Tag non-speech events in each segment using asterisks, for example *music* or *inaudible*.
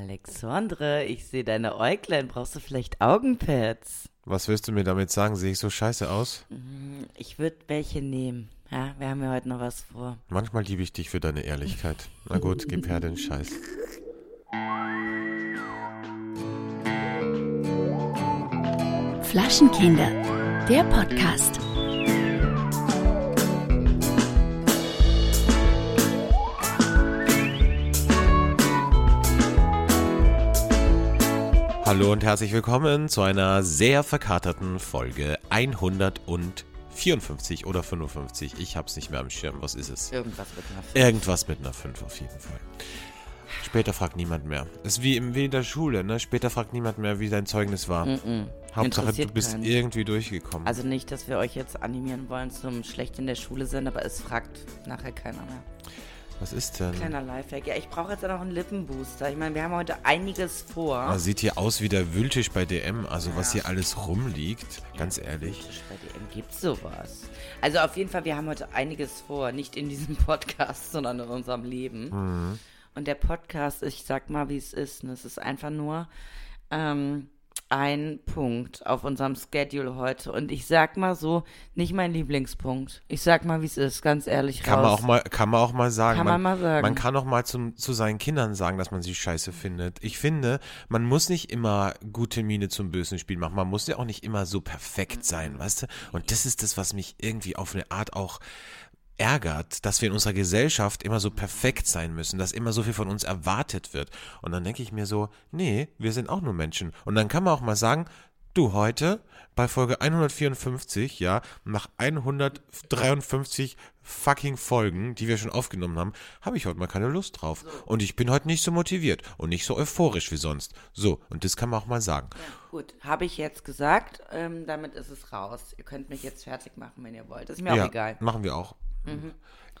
Alexandre, ich sehe deine Äuglein. Brauchst du vielleicht Augenpads? Was willst du mir damit sagen? Sehe ich so scheiße aus? Ich würde welche nehmen. Ja, wir haben ja heute noch was vor. Manchmal liebe ich dich für deine Ehrlichkeit. Na gut, gib her den Scheiß. Flaschenkinder, der Podcast. Hallo und herzlich willkommen zu einer sehr verkaterten Folge 154 oder 55. Ich hab's nicht mehr am Schirm. Was ist es? Irgendwas mit einer Irgendwas mit einer 5 auf jeden Fall. Später fragt niemand mehr. ist wie, im, wie in der Schule, ne? Später fragt niemand mehr, wie dein Zeugnis war. Hauptsache, du bist keinen. irgendwie durchgekommen. Also nicht, dass wir euch jetzt animieren wollen zum schlecht in der Schule sind, aber es fragt nachher keiner mehr. Was ist denn? Kleiner Lifehack. Ja, ich brauche jetzt auch noch einen Lippenbooster. Ich meine, wir haben heute einiges vor. Ah, sieht hier aus wie der Wühltisch bei DM. Also was hier alles rumliegt, ganz ehrlich. Bei DM gibt's sowas. Also auf jeden Fall, wir haben heute einiges vor. Nicht in diesem *laughs* Podcast, sondern in unserem Leben. Mhm. Und der Podcast, ich sag mal, wie es ist. Ne? Es ist einfach nur ähm, ein Punkt auf unserem Schedule heute. Und ich sag mal so, nicht mein Lieblingspunkt. Ich sag mal, wie es ist, ganz ehrlich Kann man, raus. auch mal, kann man auch mal sagen. Kann man mal sagen. Man kann auch mal zum, zu seinen Kindern sagen, dass man sie scheiße findet. Ich finde, man muss nicht immer gute Miene zum bösen Spiel machen. Man muss ja auch nicht immer so perfekt sein, weißt du? Und das ist das, was mich irgendwie auf eine Art auch ärgert, dass wir in unserer Gesellschaft immer so perfekt sein müssen, dass immer so viel von uns erwartet wird. Und dann denke ich mir so, nee, wir sind auch nur Menschen. Und dann kann man auch mal sagen, du heute bei Folge 154, ja, nach 153 fucking Folgen, die wir schon aufgenommen haben, habe ich heute mal keine Lust drauf. Und ich bin heute nicht so motiviert und nicht so euphorisch wie sonst. So, und das kann man auch mal sagen. Gut, habe ich jetzt gesagt. Ähm, damit ist es raus. Ihr könnt mich jetzt fertig machen, wenn ihr wollt. Das ist mir auch egal. Machen wir auch.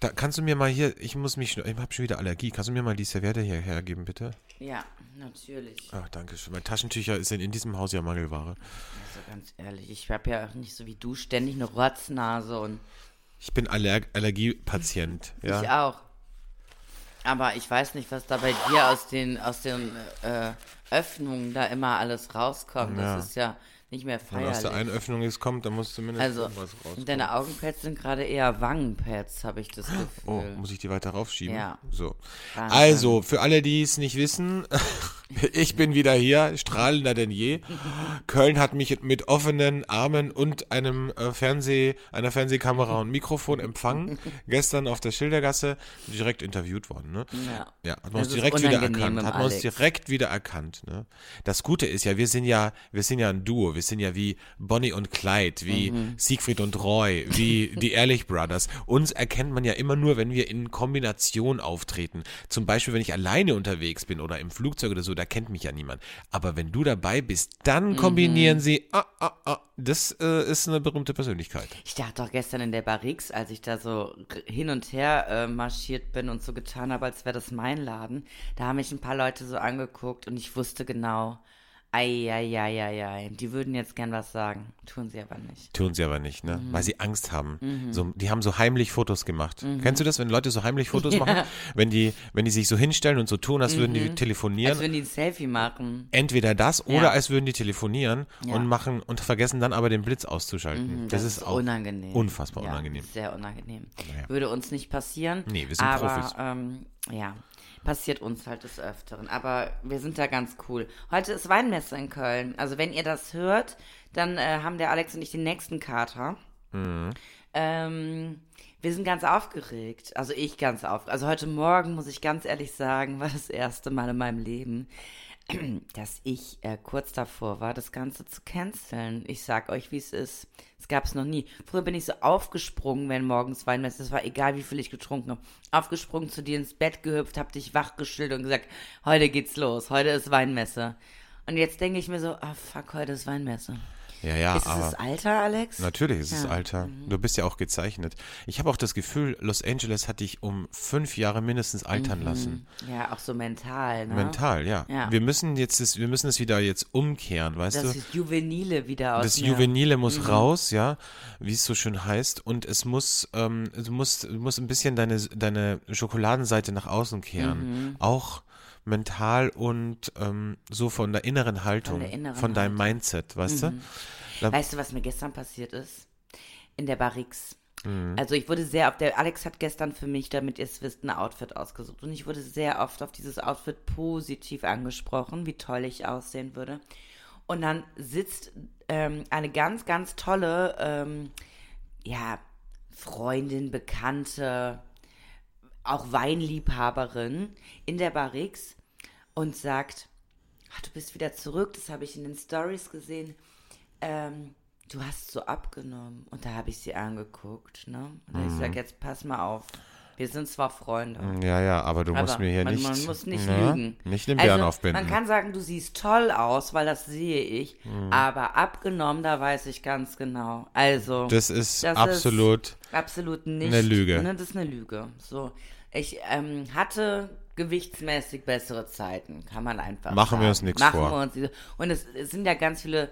Da kannst du mir mal hier, ich muss mich, ich habe schon wieder Allergie. Kannst du mir mal die Serviette hier hergeben, bitte? Ja, natürlich. Ach, danke schön. Weil Taschentücher sind in diesem Haus ja Mangelware. Also ganz ehrlich, ich habe ja auch nicht so wie du ständig eine Rotznase und Ich bin Aller Allergiepatient. Ja. ich auch. Aber ich weiß nicht, was da bei dir aus den aus den äh, Öffnungen da immer alles rauskommt. Ja. Das ist ja nicht mehr Wenn aus der feierlich. einen Öffnung es kommt, dann muss zumindest Also, irgendwas rauskommen. deine Augenpads sind gerade eher Wangenpads, habe ich das Gefühl. Oh, muss ich die weiter raufschieben? Ja. So. Wahnsinn. Also, für alle, die es nicht wissen, *laughs* ich bin wieder hier, strahlender denn je. Köln hat mich mit offenen Armen und einem äh, Fernseh, einer Fernsehkamera und Mikrofon empfangen. *laughs* Gestern auf der Schildergasse direkt interviewt worden, ne? Ja. Ja, hat man Das uns direkt wieder erkannt. Hat man uns direkt wieder erkannt. Ne? Das Gute ist ja, wir sind ja, wir sind ja ein Duo. Wir sind ja wie Bonnie und Clyde, wie Mhm. Siegfried und Roy, wie die *laughs* Ehrlich Brothers. Uns erkennt man ja immer nur, wenn wir in Kombination auftreten. Zum Beispiel, wenn ich alleine unterwegs bin oder im Flugzeug oder so, da kennt mich ja niemand. Aber wenn du dabei bist, dann Mhm. kombinieren sie, ah, ah, ah, das äh, ist eine berühmte Persönlichkeit. Ich dachte doch gestern in der Barrix, als ich da so hin und her äh, marschiert bin und so getan habe, als wäre das mein Laden, da haben mich ein paar Leute so angeguckt und ich wusste genau, ei, ei, ei, ei, ei, die würden jetzt gern was sagen, tun sie aber nicht. Tun sie aber nicht, ne? Mhm. Weil sie Angst haben. So, die haben so heimlich Fotos gemacht. Kennst du das, wenn Leute so heimlich Fotos *laughs* machen? Wenn die, wenn die sich so hinstellen und so tun, als würden die telefonieren. Mhm. Als würden die ein Selfie machen. Entweder das oder Ja. als würden die telefonieren Ja. und machen und vergessen dann aber den Blitz auszuschalten. das, das ist auch unangenehm. unfassbar Ja, unangenehm. Sehr unangenehm. Würde uns nicht passieren. Nee, wir sind aber, Profis. Ähm, ja, passiert uns halt des Öfteren. Aber wir sind da ganz cool. Heute ist Weinmesse in Köln. Also wenn ihr das hört, dann äh, haben der Alex und ich den nächsten Kater. Mhm. Ähm, wir sind ganz aufgeregt. Also ich ganz aufgeregt. Also heute Morgen, muss ich ganz ehrlich sagen, war das erste Mal in meinem Leben, *clears throat* dass ich äh, kurz davor war, das Ganze zu canceln. Ich sag euch, wie es ist. Es gab es noch nie. Früher bin ich so aufgesprungen, wenn morgens Weinmesse, es war egal, wie viel ich getrunken habe. Aufgesprungen, zu dir ins Bett gehüpft, hab dich wachgeschillt und gesagt, heute geht's los, heute ist Weinmesse. Und jetzt denke ich mir so, ah fuck, heute ist Weinmesse. Ja, ja, ist es aber das Alter, Alex? natürlich ist es Ja. Mhm. Alter. Du bist ja auch gezeichnet. Ich habe auch das Gefühl, Los Angeles hat dich um fünf Jahre mindestens altern lassen. Ja, auch so mental, ne? Mental, ja. Ja. Wir müssen jetzt, das, wir müssen es wieder jetzt umkehren, weißt Das du? ist Juvenile wieder aus Das mir. Juvenile muss Mhm. raus, ja, wie es so schön heißt. Und es muss, ähm, du musst, du musst ein bisschen deine, deine Schokoladenseite nach außen kehren. Mhm. Auch mental und ähm, so von der inneren Haltung, von, der inneren Mhm. deinem Mindset, weißt du? Da- Weißt du, was mir gestern passiert ist? In der Barrix. Mhm. Also ich wurde sehr auf der Alex hat gestern für mich, damit ihr es wisst, ein Outfit ausgesucht und ich wurde sehr oft auf dieses Outfit positiv angesprochen, wie toll ich aussehen würde. Und dann sitzt ähm, eine ganz, ganz tolle, ähm, ja, Freundin, Bekannte, auch Weinliebhaberin in der Barrix und sagt, ach, du bist wieder zurück, das habe ich in den Stories gesehen. Ähm, du hast so abgenommen. Und da habe ich sie angeguckt, ne? Und ich Mhm. sage, jetzt pass mal auf. Wir sind zwar Freunde. Ja, ja, aber du musst aber mir hier man, nicht, man muss nicht ne, lügen. nicht den Bären also, aufbinden. Man kann sagen, du siehst toll aus, weil das sehe ich. Mhm. Aber abgenommen, da weiß ich ganz genau. Also. das ist das absolut, Ist absolut nicht. eine Lüge. Ne, das ist eine Lüge. So. Ich ähm, hatte gewichtsmäßig bessere Zeiten, kann man einfach Machen sagen. wir uns nichts Machen vor. Wir uns, diese- und es, es sind ja ganz viele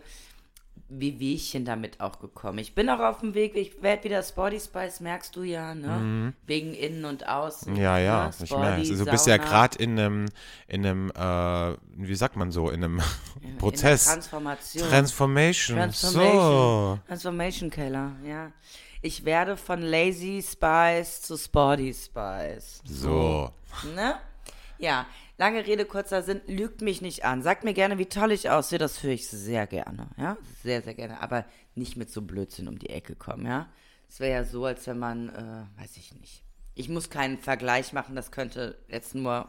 Wehwehchen damit auch gekommen. Ich bin auch auf dem Weg, ich werde wieder Sporty Spice, merkst du ja, ne? Wegen innen und außen. Mhm. ja, ja, ne? ich merke Also, Du bist ja gerade in einem, in einem, äh, wie sagt man so, in einem in *laughs* Prozess. Transformation. Transformation. Transformation. So. Transformation Keller, ja. Ich werde von Lazy Spice zu Sporty Spice. So. Ne? Ja, lange Rede, kurzer Sinn, lügt mich nicht an. Sagt mir gerne, wie toll ich aussehe, das höre ich sehr gerne, ja? Sehr, sehr gerne. Aber nicht mit so Blödsinn um die Ecke kommen, ja? Es wäre ja so, als wenn man, äh, weiß ich nicht. Ich muss keinen Vergleich machen, das könnte jetzt nur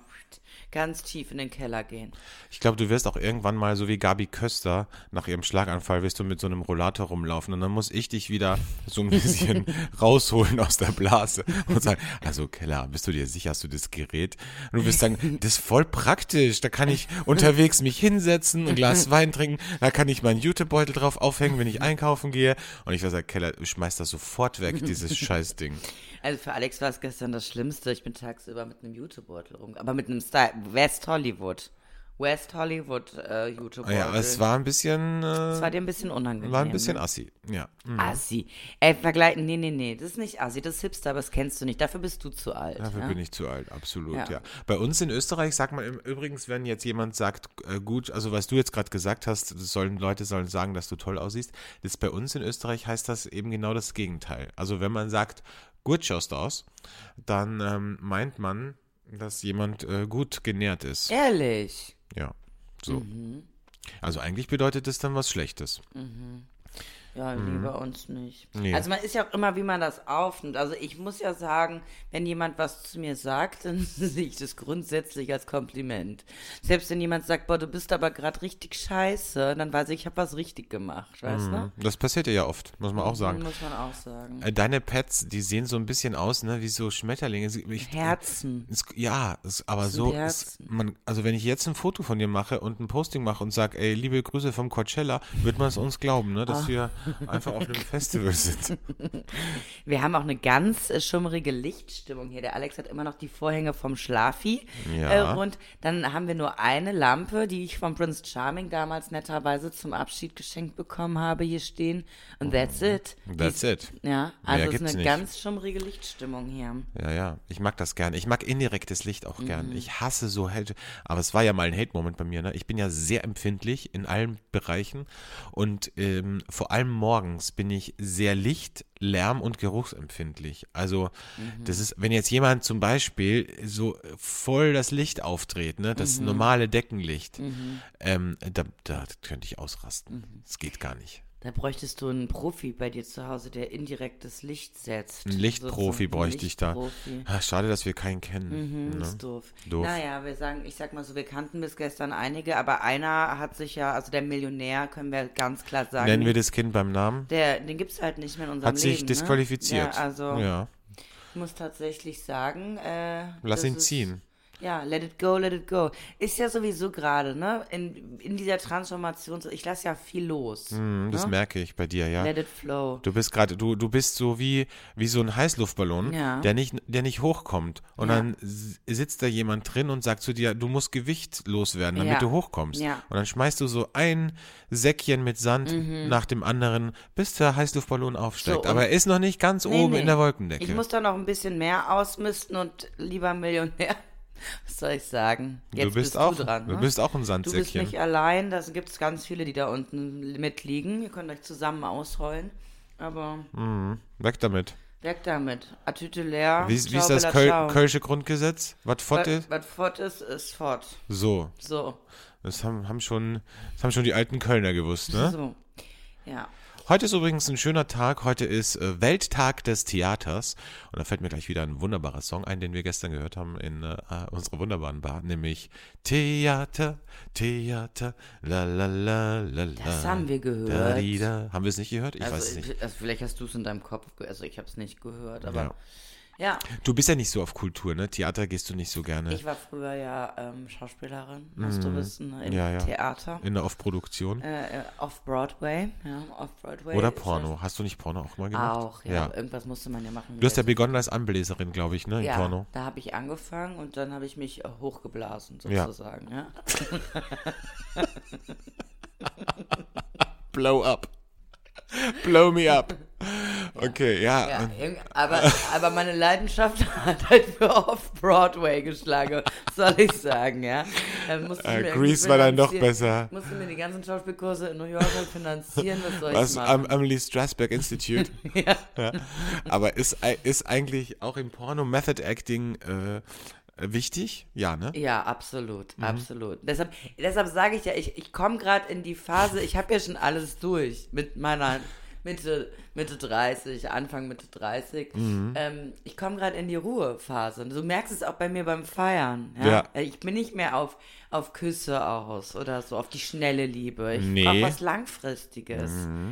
ganz tief in den Keller gehen. Ich glaube, du wirst auch irgendwann mal, so wie Gabi Köster, nach ihrem Schlaganfall, wirst du mit so einem Rollator rumlaufen und dann muss ich dich wieder so ein bisschen *laughs* rausholen aus der Blase und sagen, also Keller, bist du dir sicher, hast du das Gerät? Und du wirst sagen, *laughs* das ist voll praktisch, da kann ich unterwegs mich hinsetzen, ein Glas *laughs* Wein trinken, da kann ich meinen Jutebeutel drauf aufhängen, wenn ich einkaufen gehe. Und ich würde sagen, Keller, schmeiß das sofort weg, dieses Scheißding. Also für Alex war es gestern das Schlimmste. Ich bin tagsüber mit einem Jutebeutel rum, aber mit einem Style. West Hollywood. West Hollywood äh, Jutebeutel. Ja, es war ein bisschen, Das war äh, dir ein bisschen unangenehm. war ein bisschen ne? assi, ja. Mhm. Assi. Ey, vergleichen, nee, nee, nee, das ist nicht Assi, das ist Hipster, aber das kennst du nicht. Dafür bist du zu alt. Dafür ja? bin ich zu alt, absolut, ja. Ja. Bei uns in Österreich sagt man übrigens, wenn jetzt jemand sagt, äh, gut, also was du jetzt gerade gesagt hast, sollen Leute sollen sagen, dass du toll aussiehst, das bei uns in Österreich heißt das eben genau das Gegenteil. Also wenn man sagt, gut schaust aus, dann ähm, meint man, dass jemand äh, gut genährt ist. Ehrlich. Ja, so. Mhm. Also eigentlich bedeutet das dann was Schlechtes. Ja, lieber uns nicht. Mhm. Nee. Also man ist ja auch immer, wie man das aufnimmt. Also ich muss ja sagen, wenn jemand was zu mir sagt, *laughs* dann sehe ich das grundsätzlich als Kompliment. Selbst wenn jemand sagt, boah, du bist aber gerade richtig scheiße, dann weiß ich, ich habe was richtig gemacht, weißt du? Das passiert ja oft, muss man auch sagen. Muss man auch sagen. Äh, Deine Pets, die sehen so ein bisschen aus, ne, wie so Schmetterlinge. Ich, Herzen. Es, ja, es, aber so, es, man, also wenn ich jetzt ein Foto von dir mache und ein Posting mache und sage, ey, liebe Grüße vom Coachella, wird man es uns glauben, ne, dass wir einfach auf einem Festival sind. *laughs* Wir haben auch eine ganz äh, schummrige Lichtstimmung hier. Der Alex hat immer noch die Vorhänge vom Schlafi Ja. äh, rund. Dann haben wir nur eine Lampe, die ich von Prince Charming damals netterweise zum Abschied geschenkt bekommen habe, hier stehen. Und that's it. Mhm. That's Die- it. Ja, also es ist eine nicht. ganz schummrige Lichtstimmung hier. Ja, ja, ich mag das gern. Ich mag indirektes Licht auch Mhm. gern. Ich hasse so Hate, aber es war ja mal ein Hate-Moment bei mir, ne? Ich bin ja sehr empfindlich in allen Bereichen und ähm, vor allem morgens bin ich sehr licht, lärm- und geruchsempfindlich. Also Mhm. das ist, wenn jetzt jemand zum Beispiel so voll das Licht aufdreht, ne, Mhm. das normale Deckenlicht, ähm, da, da könnte ich ausrasten. Mhm. Das geht gar nicht. Da bräuchtest du einen Profi bei dir zu Hause, der indirektes Licht setzt. Ein Lichtprofi So- so ein bräuchte ich da. Lichtprofi. Ah, Schade, dass wir keinen kennen. Mhm, ne? ist doof. Doof. Naja, wir sagen, ich sag mal so, wir kannten bis gestern einige, aber einer hat sich ja, also der Millionär, können wir ganz klar sagen. Nennen wir das Kind beim Namen? der, den gibt's halt nicht mehr in unserem Hat Leben. sich disqualifiziert. Ne? Ja, also ja. ich muss tatsächlich sagen, äh, Lass ihn ziehen. Ja, let it go, let it go. Ist ja sowieso gerade, ne? In, in dieser Transformation, ich lasse ja viel los. Das ne? merke ich bei dir, ja. Let it flow. Du bist gerade, du, du bist so wie, wie so ein Heißluftballon, Ja. der nicht, der nicht hochkommt. Und Ja. dann sitzt da jemand drin und sagt zu dir, du musst Gewicht loswerden, damit Ja. du hochkommst. Und dann schmeißt du so ein Säckchen mit Sand nach dem anderen, bis der Heißluftballon aufsteigt. Mhm. So, Aber er ist noch nicht ganz Nee, oben nee. in der Wolkendecke. Ich muss da noch ein bisschen mehr ausmisten und lieber Millionär, Was soll ich sagen? Jetzt du bist, bist auch, du dran. du ne? bist auch ein Du bist Sandsäckchen. nicht allein, da gibt es ganz viele, die da unten mitliegen. Ihr könnt euch zusammen ausrollen. Aber Weg damit. weg damit. Atüte leer. Wie, wie ist das Köl. Kölsche Grundgesetz? Was fort ist? Was fort ist, ist fort. So, So. das haben, haben, schon, das haben schon die alten Kölner gewusst, ne? So. Ja. Heute ist übrigens ein schöner Tag. Heute ist äh, Welttag des Theaters. Und da fällt mir gleich wieder ein wunderbarer Song ein, den wir gestern gehört haben in äh, unserer wunderbaren Bar, nämlich Theater, Theater, la la la la la. Das haben wir gehört. Da, da. Haben wir es nicht gehört? Ich Also, weiß es nicht. also vielleicht hast du es in deinem Kopf gehört. Also ich habe es nicht gehört, aber Ja. Ja. Du bist ja nicht so auf Kultur, ne? Theater gehst du nicht so gerne. Ich war früher ja ähm, Schauspielerin, musst du wissen, im Mhm. Ja, ja. Theater. in der Off-Produktion. Äh, äh, Off-Broadway, ja, Off-Broadway. Oder das- Porno. Hast du nicht Porno auch mal gemacht? Auch, ja. Irgendwas musste man ja machen. Du hast ja begonnen als Anbläserin, glaube ich, ne? Im ja, Porno. da habe ich angefangen und dann habe ich mich äh, hochgeblasen, Ja. sozusagen. Ja. *laughs* Blow up. Blow me up. Okay, ja. Ja, aber, aber meine Leidenschaft *laughs* hat halt für Off-Broadway geschlagen, soll ich sagen, ja. Äh, Grease war dann doch besser. Musste mir die ganzen Schauspielkurse in New York halt finanzieren, was soll Was ich am machen? Emily Strasberg Institute. *laughs* ja. ja. Aber ist, ist eigentlich auch im Porno Method Acting äh, wichtig? Ja, ne? Ja, absolut, Mhm. absolut. Deshalb, deshalb sage ich ja, ich, ich komme gerade in die Phase, ich habe ja schon alles durch mit meiner Mitte, Mitte 30, Anfang Mitte 30. Mhm. Ähm, ich komme gerade in die Ruhephase. Und du merkst es auch bei mir beim Feiern. Ja? Ja. Äh, Ich bin nicht mehr auf, auf Küsse aus oder so, auf die schnelle Liebe. Ich Nee. brauche was Langfristiges.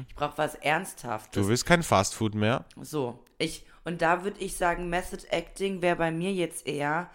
Ich brauche was Ernsthaftes. Du willst kein Fast Food mehr? So, ich, und da würde ich sagen, Method Acting wäre bei mir jetzt eher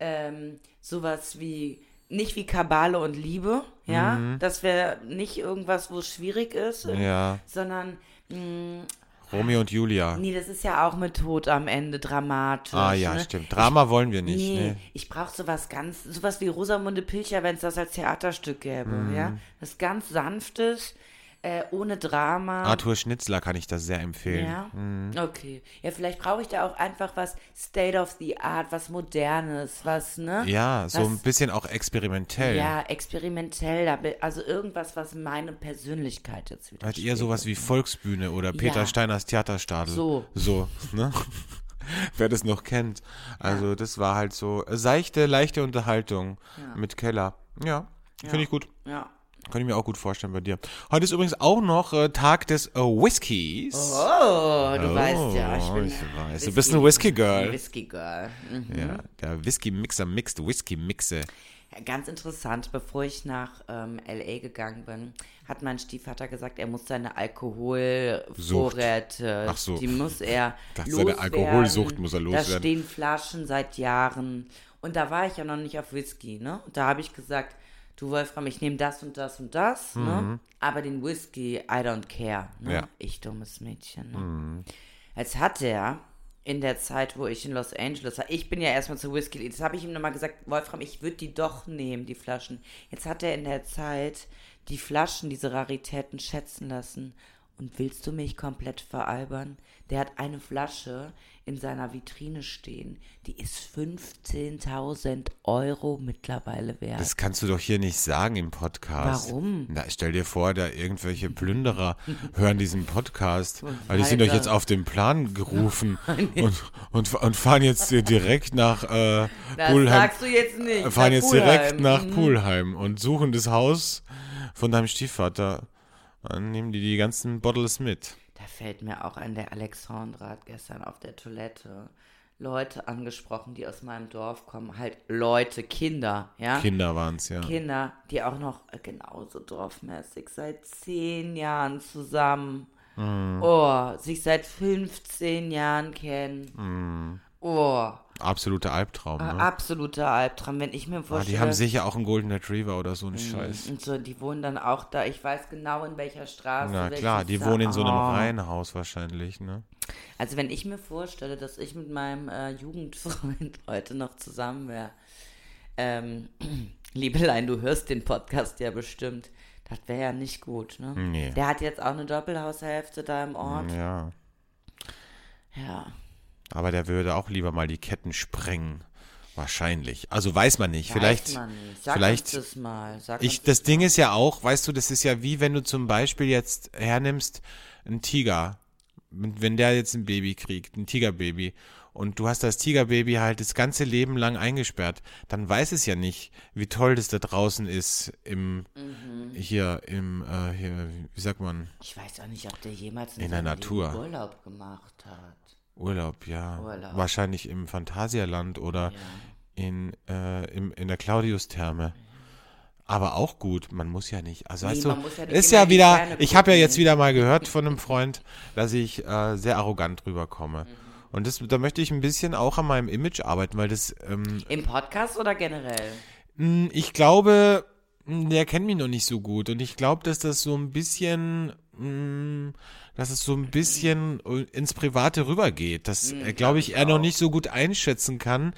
ähm, sowas wie, nicht wie Kabale und Liebe, ja, das wäre nicht irgendwas, wo es schwierig ist, Mhm. Ja. sondern, mh, Romeo und Julia. nee, das ist ja auch mit Tod am Ende dramatisch. Ah ja, ne? stimmt. Drama wollen wir nicht. Nee, Ne? ich brauche sowas ganz, sowas wie Rosamunde Pilcher, wenn es das als Theaterstück gäbe, ja. Mhm. Das ganz sanftes, äh, ohne Drama. Arthur Schnitzler kann ich das sehr empfehlen. Ja, Mhm. okay. Ja, vielleicht brauche ich da auch einfach was State of the Art, was Modernes, was, ne? Ja, so was, ein bisschen auch experimentell. Ja, experimentell, also irgendwas, was meine Persönlichkeit jetzt wieder Halt eher sowas wie Volksbühne oder Peter Ja. Steiners Theaterstadel. So. So, ne? *laughs* Wer das noch kennt. Also, das war halt so seichte, leichte Unterhaltung mit Keller. Ja, finde ich gut. Ja. Kann ich mir auch gut vorstellen bei dir. Heute ist übrigens auch noch äh, Tag des äh, Whiskys. Oh, du weißt ja, ich bin ich weiß. Du bist ein Whisky-Girl. Whisky Girl. Mhm. Ja, der Whisky-Mixer mixt Whisky-Mixe. Ja, ganz interessant, bevor ich nach ähm, L.A. gegangen bin, hat mein Stiefvater gesagt, er muss seine Alkoholvorräte, so. die muss er *laughs* seine loswerden. Alkoholsucht muss er Da loswerden. stehen Flaschen seit Jahren. Und da war ich ja noch nicht auf Whisky, ne? Und da habe ich gesagt, du Wolfram, ich nehme das und das und das, ne? Aber den Whisky, I don't care. Ne? Mhm. Ja. Mhm. Ich dummes Mädchen. Ne? Jetzt hat er in der Zeit, wo ich in Los Angeles war, ich bin ja erstmal zu Whisky, jetzt habe ich ihm nochmal gesagt, Wolfram, ich würde die doch nehmen, die Flaschen. Jetzt hat er in der Zeit die Flaschen, diese Raritäten schätzen lassen. Und willst du mich komplett veralbern? Der hat eine Flasche in seiner Vitrine stehen, die ist 15.000 Euro mittlerweile wert. Das kannst du doch hier nicht sagen im Podcast. Warum? Na, stell dir vor, da irgendwelche Plünderer hören diesen Podcast. *laughs* Weil die sind doch jetzt auf den Plan gerufen *laughs* und, und, und fahren jetzt direkt nach äh, das sagst du jetzt nicht. fahren jetzt direkt nach Mhm. Pulheim und suchen das Haus von deinem Stiefvater. Dann nehmen die die ganzen Bottles mit. Da fällt mir auch ein, der Alexandra hat gestern auf der Toilette Leute angesprochen, die aus meinem Dorf kommen. Halt Leute, Kinder, ja? Kinder waren's, ja. Kinder, die auch noch genauso dorfmäßig seit zehn Jahren zusammen. Mhm. Oh, sich seit 15 Jahren kennen. Mhm. Oh, Absoluter Albtraum, ne? absoluter Albtraum, wenn ich mir Ah, vorstelle. die haben sicher auch einen Golden Retriever oder so einen Scheiß. und so, die wohnen dann auch da. Ich weiß genau, in welcher Straße. Na klar, die wohnen in so einem Oh. Reihenhaus wahrscheinlich, ne? Also wenn ich mir vorstelle, dass ich mit meinem äh, Jugendfreund *laughs* heute noch zusammen wäre, ähm, *clears throat* Liebelein, du hörst den Podcast ja bestimmt. Das wäre ja nicht gut, ne? Nee. Der hat jetzt auch eine Doppelhaushälfte da im Ort. Ja. Ja. Aber der würde auch lieber mal die Ketten sprengen Wahrscheinlich. Also weiß man nicht. vielleicht, Weiß man nicht. Sag vielleicht. das mal. Sag Ich, uns das Ding ist ja auch, weißt du, das ist ja wie wenn du zum Beispiel jetzt hernimmst, einen Tiger, wenn der jetzt ein Baby kriegt, ein Tigerbaby, und du hast das Tigerbaby halt das ganze Leben lang eingesperrt, dann weiß es ja nicht, wie toll das da draußen ist im, Mhm. hier, im, äh, hier, wie sagt man, Ich weiß auch nicht, ob der jemals in, In der seinem Leben Natur. Urlaub gemacht hat. Urlaub, ja. Urlaub. Wahrscheinlich im Phantasialand oder in, äh, im, in der Claudius-Therme. Aber auch gut, man muss ja nicht. Also Nee, weißt du, ja ist ja wieder, ich habe ja jetzt wieder mal gehört von einem *laughs* Freund, dass ich äh, sehr arrogant rüberkomme. Mhm. Und das, da möchte ich ein bisschen auch an meinem Image arbeiten, weil das, ähm, Im Podcast oder generell? mh, ich glaube, mh, der kennt mich noch nicht so gut. Und ich glaube, dass das so ein bisschen, dass es so ein bisschen ins Private rübergeht. Dass, Mhm, äh, glaube ich, er noch nicht so gut einschätzen kann.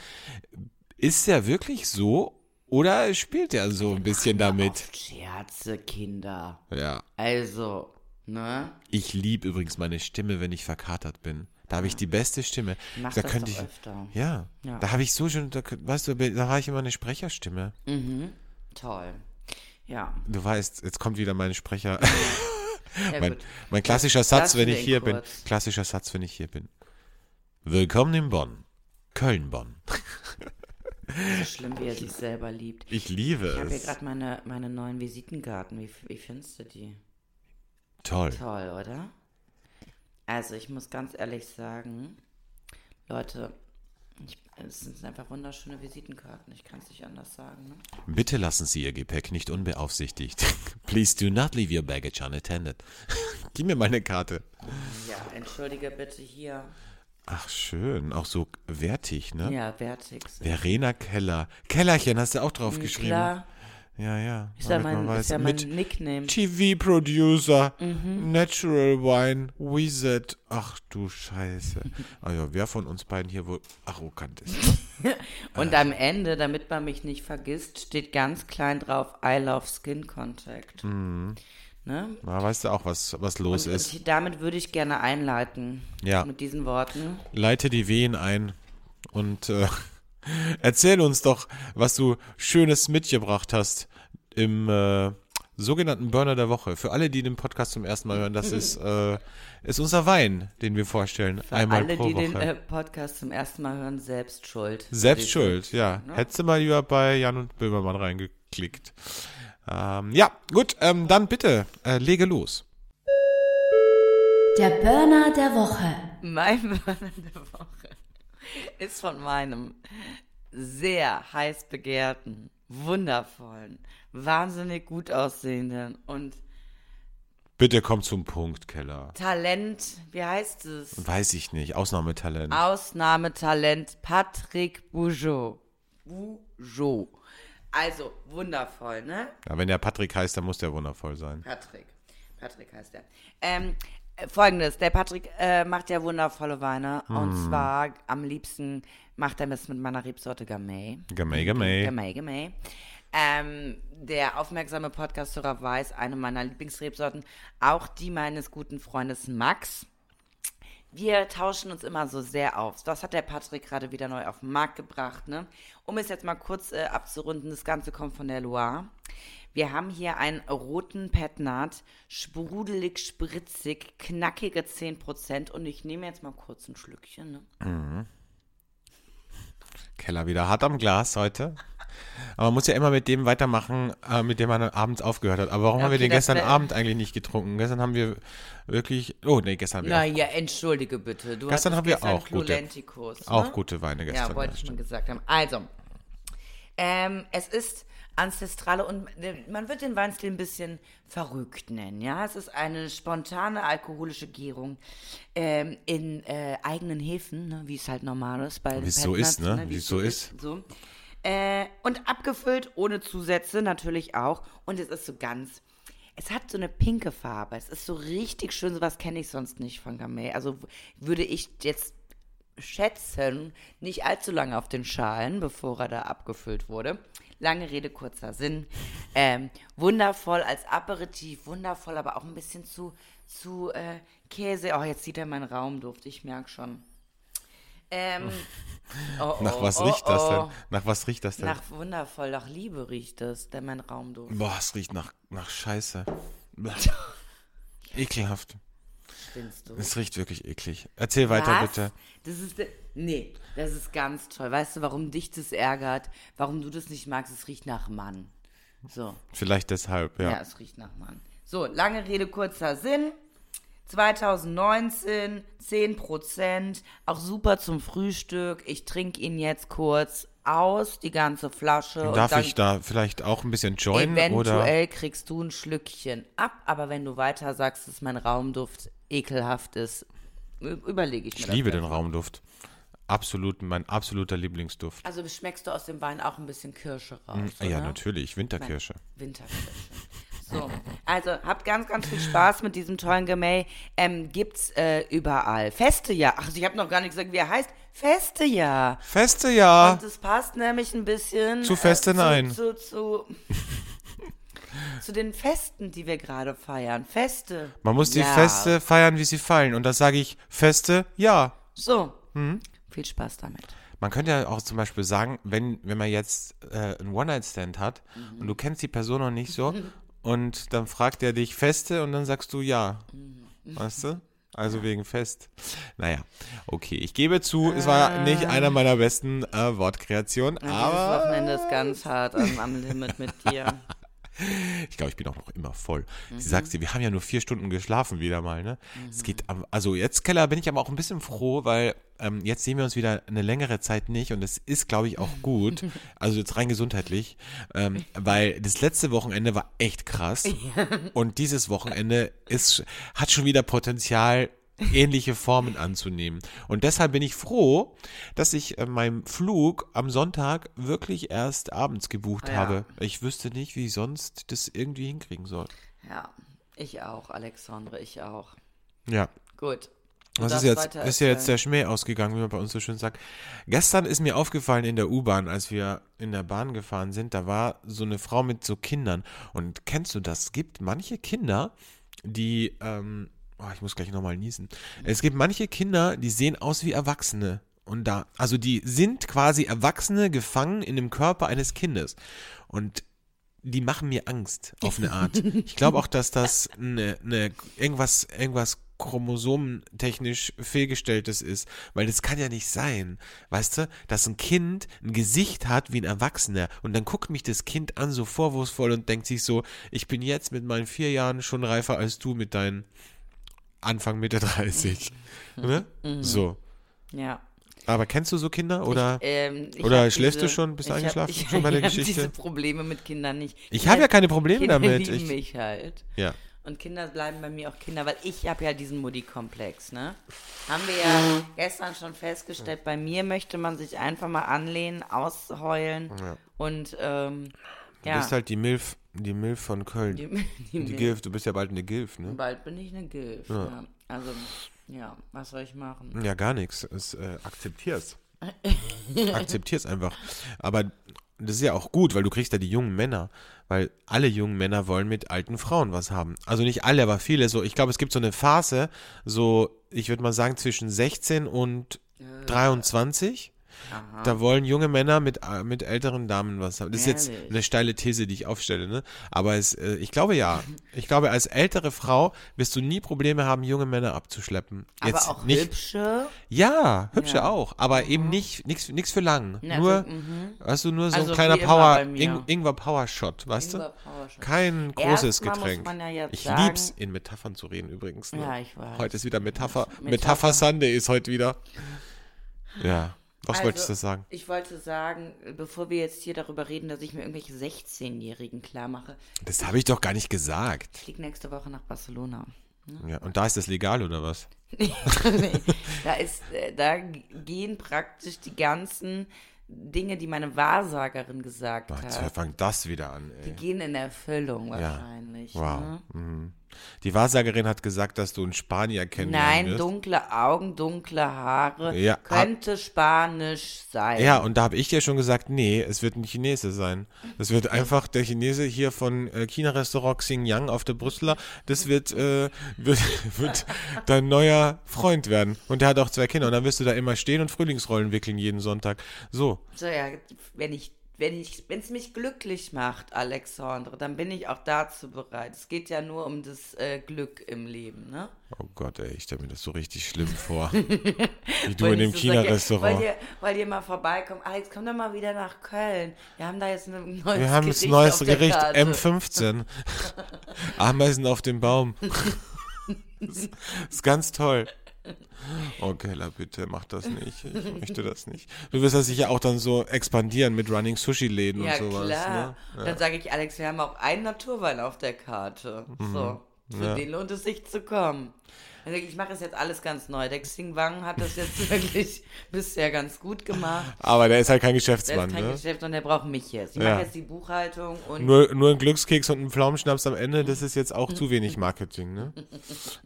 Ist er wirklich so? Oder spielt er so ein bisschen damit? Scherze, Kinder. Ja. Also, ne? Ich liebe übrigens meine Stimme, wenn ich verkatert bin. Da habe ich die beste Stimme. Mach da das könnte ich. öfter. Ja, Ja. Da habe ich so schon, da, weißt du, da habe ich immer eine Sprecherstimme. Mhm. Toll. Ja, Du weißt, jetzt kommt wieder mein Sprecher. *laughs* ja mein, mein klassischer Satz, wenn ich hier bin. kurz. Klassischer Satz, wenn ich hier bin. Willkommen in Bonn. Köln-Bonn. So schlimm, wie er sich selber liebt. Ich liebe Ich habe hier es. gerade meine, meine neuen Visitenkarten. Wie, wie findest du die? Toll. Toll, oder? Also, ich muss ganz ehrlich sagen, Leute, ich, es sind einfach wunderschöne Visitenkarten. Ich kann es nicht anders sagen. Ne? Bitte lassen Sie Ihr Gepäck nicht unbeaufsichtigt. *laughs* Please do not leave your baggage unattended. *laughs* Gib mir meine Karte. Ja, entschuldige bitte hier. Ach, schön. Auch so wertig, ne? Ja, wertig. Verena Keller. Kellerchen hast du auch drauf geschrieben. Klar, Ja, ja. ist ja mein, weiß. ist ja mein Mit Nickname. TV-Producer, Mhm. Natural Wine, Wizard. Ach du Scheiße. *laughs* Also, wer von uns beiden hier wohl arrogant ist? *laughs* Und am Ende, damit man mich nicht vergisst, steht ganz klein drauf I love Skin Contact. Ne? Na, weißt du auch, was, was los Und, ist. und damit würde ich gerne einleiten. Ja. Mit diesen Worten. Leite die Wehen ein und äh, erzähl uns doch, was du Schönes mitgebracht hast im äh, sogenannten Burner der Woche. Für alle, die den Podcast zum ersten Mal hören, das ist, *laughs* äh, ist unser Wein, den wir vorstellen. einmal Alle, pro die Woche. den äh, Podcast zum ersten Mal hören, selbst schuld. Selbst schuld, ja. Hättest du mal lieber bei Jan und Böhmermann reingeklickt. Ähm, ja, gut, ähm, dann bitte, äh, lege los. Der Burner der Woche. Mein Burner der Woche *laughs* ist von meinem sehr heiß begehrten, wundervollen, wahnsinnig gut aussehenden und Bitte komm zum Punkt, Keller. Talent, wie heißt es? Weiß ich nicht, Ausnahmetalent. Ausnahmetalent Patrick Bourgeot. Bourgeot. Also, wundervoll, ne? Ja, wenn der Patrick heißt, dann muss der wundervoll sein. Patrick. Patrick heißt er. Ähm, äh, Folgendes, der Patrick äh, macht ja wundervolle Weine. Und zwar am liebsten macht er das mit meiner Rebsorte Gamay. Gamay, Gamay. Gamay, Gamay. Ähm, der aufmerksame Podcast-Hörer weiß, eine meiner Lieblingsrebsorten, auch die meines guten Freundes Max. Wir tauschen uns immer so sehr auf. Das hat der Patrick gerade wieder neu auf den Markt gebracht. Ne? Um es jetzt mal kurz äh, abzurunden, das Ganze kommt von der Loire. Wir haben hier einen roten Petnat, sprudelig, spritzig, knackige 10% und ich nehme jetzt mal kurz ein Schlückchen. Ne? Keller wieder hart am Glas heute. Aber man muss ja immer mit dem weitermachen, äh, mit dem man abends aufgehört hat. Aber warum haben wir Okay, den gestern Abend eigentlich nicht getrunken? Gestern haben wir wirklich. Oh, nee, gestern haben wir Naja, entschuldige bitte. Du Gestern haben wir gestern auch gute- Clulentikus, auch, ne? gute Weine gestern. Ja, wollte ich schon gesagt haben. Also, ähm, es ist ancestrale und äh, man wird den Weinstil ein bisschen verrückt nennen, ja. Es ist eine spontane alkoholische Gärung ähm, in äh, eigenen Hefen, ne, wie es halt normal ist bei Wie es so ist, ne? Wie es so So. Äh, und abgefüllt ohne Zusätze natürlich auch. Und es ist so ganz. Es hat so eine pinke Farbe. Es ist so richtig schön. Sowas kenne ich sonst nicht von Gamay. Also würde ich jetzt schätzen, nicht allzu lange auf den Schalen, bevor er da abgefüllt wurde. Lange Rede, kurzer Sinn. Ähm, wundervoll als Aperitif, wundervoll, aber auch ein bisschen zu, zu äh, Käse. Oh, jetzt sieht er meinen Raumduft, ich merke schon. Ähm, oh, *laughs* oh, Nach was oh, riecht das oh. denn? Nach was riecht das denn? Nach wundervoll, nach Liebe riecht es, denn mein Raumduft. Boah, es riecht nach, nach Scheiße. *laughs* Ekelhaft. Findest du? Es riecht wirklich eklig. Erzähl weiter, Was? bitte. Das ist, nee, das ist ganz toll. Weißt du, warum dich das ärgert? Warum du das nicht magst? Es riecht nach Mann. So, Vielleicht deshalb, ja, ja. es riecht nach Mann. So, lange Rede, kurzer Sinn. 2019, 10%, auch super zum Frühstück. Ich trinke ihn jetzt kurz aus, die ganze Flasche. und Darf dann ich da vielleicht auch ein bisschen joinen? Eventuell Oder? kriegst du ein Schlückchen ab, aber wenn du weiter sagst, dass mein Raumduft ekelhaft ist, überlege ich mir Ich liebe den. Raumduft. Absolut, mein absoluter Lieblingsduft. Also schmeckst du aus dem Wein auch ein bisschen Kirsche raus, Ah ja, natürlich, Winterkirsche. Winterkirsche. So, also habt ganz, ganz viel Spaß mit diesem tollen Gemälde. Ähm, gibt's äh, überall. Feste ja. Ach, ich habe noch gar nicht gesagt, wie er heißt. Feste ja. Feste ja. Und es passt nämlich ein bisschen Zu Feste äh, zu, nein. Zu, zu, *laughs* zu den Festen, die wir gerade feiern. Feste. Man muss die ja. Feste feiern, wie sie fallen. Und da sage ich, Feste ja. So. Mhm. Viel Spaß damit. Man könnte ja auch zum Beispiel sagen, wenn, wenn man jetzt äh, einen One-Night-Stand hat und du kennst die Person noch nicht so *laughs* und dann fragt er dich Feste und dann sagst du ja. Weißt du? *laughs* Also wegen Fest. Naja, okay. Ich gebe zu, es war nicht einer meiner besten äh, Wortkreationen, aber Wochenende ist ganz hart am, am Limit mit dir. Ich glaube, ich bin auch noch immer voll. Mhm. Sie sagst dir, wir haben ja nur vier Stunden geschlafen wieder mal, ne? Es geht, am- also jetzt, Keller, bin ich aber auch ein bisschen froh, weil ähm, jetzt sehen wir uns wieder eine längere Zeit nicht und es ist, glaube ich, auch gut. *laughs* Also jetzt rein gesundheitlich, ähm, weil das letzte Wochenende war echt krass *laughs* und dieses Wochenende ist, hat schon wieder Potenzial, ähnliche Formen anzunehmen. Und deshalb bin ich froh, dass ich äh, meinen Flug am Sonntag wirklich erst abends gebucht Ja. habe. Ich wüsste nicht, wie ich sonst das irgendwie hinkriegen soll. Ja, ich auch, Alexandre, ich auch. Ja. Gut. Du Was ist jetzt, ist ja jetzt der. Schmäh ausgegangen, wie man bei uns so schön sagt. Gestern ist mir aufgefallen in der U-Bahn, als wir in der Bahn gefahren sind, da war so eine Frau mit so Kindern. Und kennst du das? Es gibt manche Kinder, die, ähm, oh, ich muss gleich nochmal niesen. Es gibt manche Kinder, die sehen aus wie Erwachsene. Und da, also die sind quasi Erwachsene gefangen in dem Körper eines Kindes. Und die machen mir Angst auf eine Art. *laughs* Ich glaube auch, dass das eine, eine, irgendwas, irgendwas chromosomentechnisch fehlgestelltes ist, weil das kann ja nicht sein, weißt du, dass ein Kind ein Gesicht hat wie ein Erwachsener und dann guckt mich das Kind an so vorwurfsvoll und denkt sich so, ich bin jetzt mit meinen vier Jahren schon reifer als du mit deinen Anfang Mitte 30. ne? So. Ja. Aber kennst du so Kinder oder? Ähm, ich Oder schläfst du diese- schon? Bist du ich hab- eingeschlafen ich, schon bei der ich hab Geschichte? diese Probleme mit Kindern nicht. Ich habe ja keine Probleme Kinder damit. lieben Ich, mich halt. ja. Und Kinder bleiben bei mir auch Kinder, weil ich habe ja diesen Mutti-Komplex, ne? Haben wir ja gestern schon festgestellt, bei mir möchte man sich einfach mal anlehnen, ausheulen und ähm, Du ja, bist halt die Milf, die Milf von Köln. die, Die, die, Gilf, du bist ja bald eine Gilf, ne? bald bin ich eine Gilf. Ja. Also, ja, was soll ich machen? Ja, gar nichts. Es, äh, akzeptier's. *laughs* akzeptier's einfach. Aber das ist ja auch gut, weil du kriegst ja die jungen Männer. Weil alle jungen Männer wollen mit alten Frauen was haben. Also nicht alle, aber viele. So, ich glaube, es gibt so eine Phase, so, ich würde mal sagen, zwischen 16 und 23. Da wollen junge Männer mit, äh, mit älteren Damen was haben. Das ist jetzt Ehrlich? eine steile These, die ich aufstelle, ne? Aber es, äh, ich glaube ja. *laughs* Ich glaube, als ältere Frau wirst du nie Probleme haben, junge Männer abzuschleppen. Aber Jetzt auch nicht, hübsche. Ja, hübsche Ja. auch. Aber eben nicht, nichts, für lang. Ja, nur, so, mhm. weißt du, nur so Also ein kleiner Power. Ing, Ingwer Power Shot, weißt Ingwer du? Power Shot. Kein großes Erstmal Getränk. ja ich sagen- lieb's, in Metaphern zu reden übrigens. Ne? Ja, ich weiß. Heute ist wieder Metapher. Metapher. Metapher Sunday ist heute wieder. Ja. Was Also, wolltest du sagen? Ich wollte sagen, bevor wir jetzt hier darüber reden, dass ich mir irgendwelche 16-Jährigen klar mache, Das habe ich doch gar nicht gesagt. ich fliege nächste Woche nach Barcelona. Ja, und da ist das legal oder was? *laughs* nee, da ist, äh, da gehen praktisch die ganzen Dinge, die meine Wahrsagerin gesagt Boah, Jetzt hat, fängt das wieder an, die ey. gehen in Erfüllung wahrscheinlich. Wow. Ne? Mhm. Die Wahrsagerin hat gesagt, dass du einen Spanier kennenlernen Nein, wirst. dunkle Augen, dunkle Haare. Ja, könnte Spanisch sein. Ja, und da habe ich dir schon gesagt, nee, es wird ein Chinese sein. Das wird einfach der Chinese hier von äh, China-Restaurant Xinjiang auf der Brüsseler. Das wird, äh, *laughs* wird, wird dein neuer Freund werden. Und der hat auch zwei Kinder. Und dann wirst du da immer stehen und Frühlingsrollen wickeln jeden Sonntag. So. So, ja, wenn ich, wenn es mich glücklich macht, Alexandre, dann bin ich auch dazu bereit. Es geht ja nur um das äh, Glück im Leben, ne? Oh Gott, ey, ich stelle mir das so richtig schlimm vor. *laughs* Wie du in dem so China-Restaurant. Weil ihr, weil ihr mal vorbeikommt. Alex, komm doch mal wieder nach Köln. Wir haben da jetzt ein neues Wir haben das Gericht neues auf der Gericht, Karte. M15. *laughs* Ameisen auf dem Baum. Das *laughs* ist ganz toll. *laughs* Oh, Keller, bitte, mach das nicht. Ich möchte das nicht. Du wirst das sicher auch dann so expandieren mit Running Sushi-Läden Ja, und sowas. klar. Ne? Dann sage ich, Alex, wir haben auch einen Naturwein auf der Karte. So, für Mhm. Ja. den lohnt es sich zu kommen. Ich, mache das jetzt alles ganz neu. Der Xing Wang hat das jetzt *laughs* wirklich bisher ganz gut gemacht. Aber der ist halt kein Der ist Geschäftsmann, kein ne? Geschäft und der braucht mich jetzt. Ich Ja. mache jetzt die Buchhaltung und Nur, nur ein Glückskeks und ein Pflaumenschnaps am Ende, das ist jetzt auch zu wenig *laughs* Marketing, ne?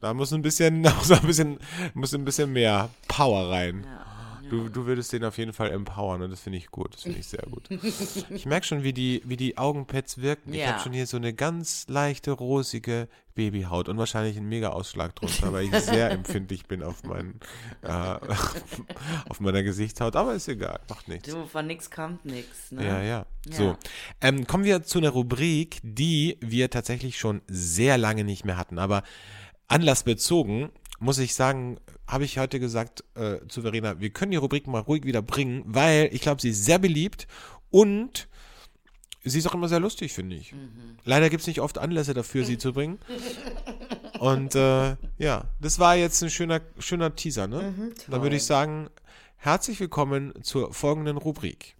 Da muss ein bisschen, *laughs* muss ein bisschen, muss ein bisschen mehr Power rein. Du, du würdest den auf jeden Fall empowern und das finde ich gut. Das finde ich sehr gut. *laughs* Ich merke schon, wie die, wie die Augenpads wirken. Ich habe schon hier so eine ganz leichte, rosige Babyhaut und wahrscheinlich einen Mega-Ausschlag drunter, weil ich sehr *laughs* empfindlich bin auf, meinen, äh, *laughs* auf meiner Gesichtshaut. Aber ist egal, macht nichts. du, von nix kommt nix. Ne? Ja, ja. Ja. So, ähm, kommen wir zu einer Rubrik, die wir tatsächlich schon sehr lange nicht mehr hatten. Aber anlassbezogen, muss ich sagen, habe ich heute gesagt äh, zu Verena, wir können die Rubrik mal ruhig wieder bringen, weil ich glaube, sie ist sehr beliebt und sie ist auch immer sehr lustig, finde ich. Leider gibt es nicht oft Anlässe dafür, sie zu bringen. Und äh, ja, das war jetzt ein schöner, schöner Teaser, ne? Dann würde ich sagen, herzlich willkommen zur folgenden Rubrik.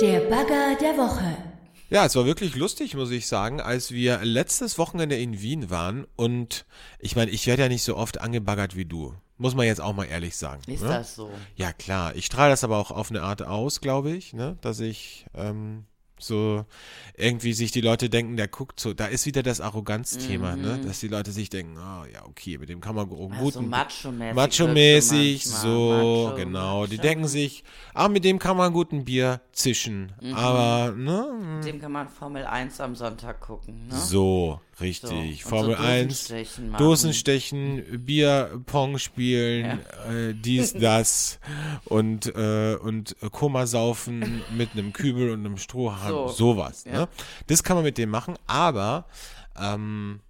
Der Bagger der Woche. Ja, es war wirklich lustig, muss ich sagen, als wir letztes Wochenende in Wien waren und ich meine, ich werde ja nicht so oft angebaggert wie du. Muss man jetzt auch mal ehrlich sagen. Ist ne? das so? Ja, klar. Ich strahle das aber auch auf eine Art aus, glaube ich, ne? dass ich ähm, so irgendwie sich die Leute denken, der guckt so, da ist wieder das Arroganzthema, ne? dass die Leute sich denken, ah ja, okay, mit dem kann man gut. Also macho-mäßig. Macho-mäßig, so. Macho, genau. Die macho. denken sich, ah, mit dem kann man gut ein Bier zischen. Mhm. Aber, ne? Dem kann man Formel 1 am Sonntag gucken. Ne? So. Richtig. Und Formel so 1, Dosenstechen machen. Dosenstechen, Bier, Pong spielen, äh, dies, *laughs* das und, äh, und Koma saufen mit einem Kübel und einem Strohhalm, So. sowas. Ja. Ne? Das kann man mit dem machen, aber, ähm,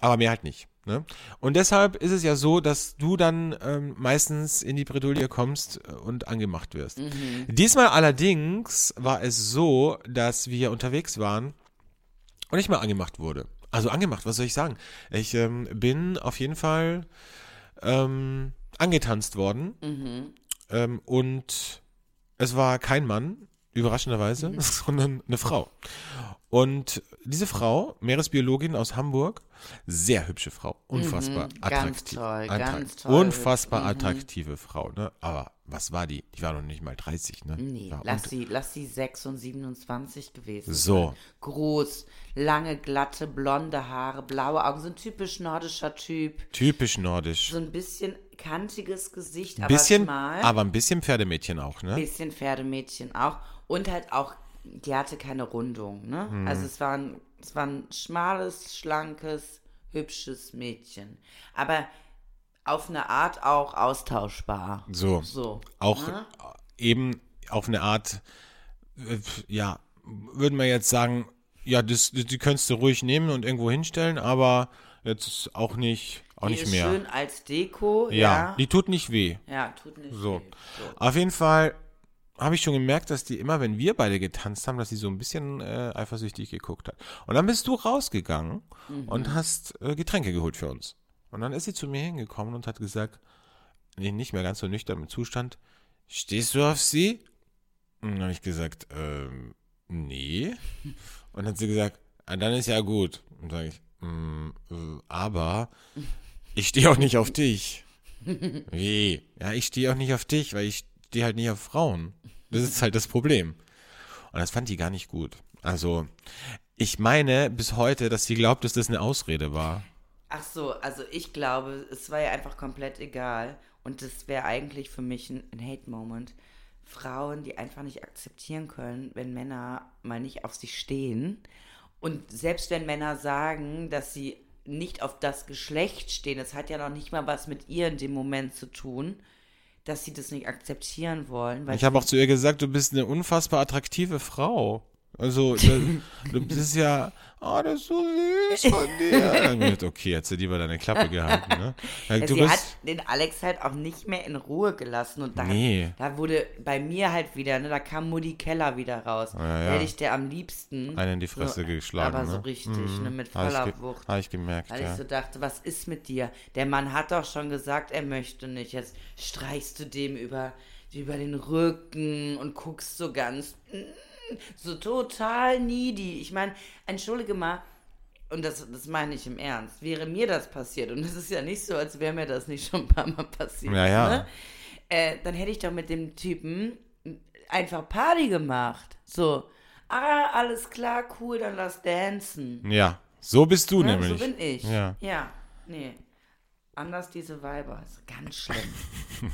aber mehr halt nicht. Ne? Und deshalb ist es ja so, dass du dann ähm, meistens in die Bredouille kommst äh, und angemacht wirst. Mhm. Diesmal allerdings war es so, dass wir unterwegs waren und ich mal angemacht wurde. Also angemacht, was soll ich sagen? Ich ähm, bin auf jeden Fall ähm, angetanzt worden ähm, und es war kein Mann, überraschenderweise, *laughs* sondern eine Frau. Und diese Frau, Meeresbiologin aus Hamburg, sehr hübsche Frau, unfassbar ganz attraktiv. toll, Attrakt- ganz toll Unfassbar hübsch, mhm. attraktive Frau, ne? Aber was war die? Die war noch nicht mal 30, ne? Nee, ja, lass sie, lass sie 6 und 27 gewesen So. sein. Groß, lange, glatte, blonde Haare, blaue Augen, so ein typisch nordischer Typ. Typisch nordisch. So ein bisschen kantiges Gesicht, aber bisschen, schmal. aber ein bisschen Pferdemädchen auch, ne? bisschen Pferdemädchen auch. Und halt auch, die hatte keine Rundung, ne? Hm. Also es war, ein, es war ein schmales, schlankes, hübsches Mädchen. Aber auf eine Art auch austauschbar. So. So. Auch ne? eben auf eine Art, äh, ja, würden wir jetzt sagen, ja, das, die könntest du ruhig nehmen und irgendwo hinstellen, aber jetzt auch nicht, auch Die nicht ist mehr. schön als Deko, ja, ja. die tut nicht weh. Ja, tut nicht So. weh. So. Auf jeden Fall habe ich schon gemerkt, dass die immer, wenn wir beide getanzt haben, dass sie so ein bisschen äh, eifersüchtig geguckt hat. Und dann bist du rausgegangen Mhm. und hast äh, Getränke geholt für uns. Und dann ist sie zu mir hingekommen und hat gesagt, nee, nicht mehr ganz so nüchtern im Zustand, stehst du auf sie? Und dann habe ich gesagt, ähm, nee. Und dann hat sie gesagt, ah, dann ist ja gut. Und sage ich, "Mm, äh, aber ich stehe auch nicht auf dich. *laughs* Wie? Ja, ich stehe auch nicht auf dich, weil ich stehe halt nicht auf Frauen. Das ist halt das Problem. Und das fand die gar nicht gut. Also, Ich meine bis heute, dass sie glaubt, dass das eine Ausrede war. Ach so, also ich glaube, es war ja einfach komplett egal. Und das wäre eigentlich für mich ein, ein Hate-Moment. Frauen, die einfach nicht akzeptieren können, wenn Männer mal nicht auf sie stehen. Und selbst wenn Männer sagen, dass sie nicht auf das Geschlecht stehen, das hat ja noch nicht mal was mit ihr in dem Moment zu tun, dass sie das nicht akzeptieren wollen. Weil Ich habe auch zu ihr gesagt, du bist eine unfassbar attraktive Frau. Also, da- du bist ja, oh, das ist so süß von dir. *laughs* Dann hab ich gedacht, okay, jetzt hätte lieber deine Klappe gehalten, ne? Ja, du sie bist, hat den Alex halt auch nicht mehr in Ruhe gelassen und da, Nee. da wurde bei mir halt wieder, ne, da kam Mutti Keller wieder raus. Ja, ja. hätte ich der am liebsten einen in die Fresse so, geschlagen, Aber ne? so richtig, ne, mit Habe voller ge Wucht. hab ich gemerkt, Weil ich so dachte, was ist mit dir? Der Mann hat doch schon gesagt, er möchte nicht. Jetzt streichst du dem über, über den Rücken und guckst so ganz, mm, so total needy. Ich meine, entschuldige mal, und das, das meine ich im Ernst, wäre mir das passiert, und es ist ja nicht so, als wäre mir das nicht schon ein paar Mal passiert, Ja, ja. Ne? Äh, dann hätte ich doch mit dem Typen einfach Party gemacht. So, ah, alles klar, cool, dann lass dancen. Ja, so bist du Ne? nämlich. So bin ich. Ja. Ja, nee. Anders diese Weiber. Ist ganz schlimm. *laughs*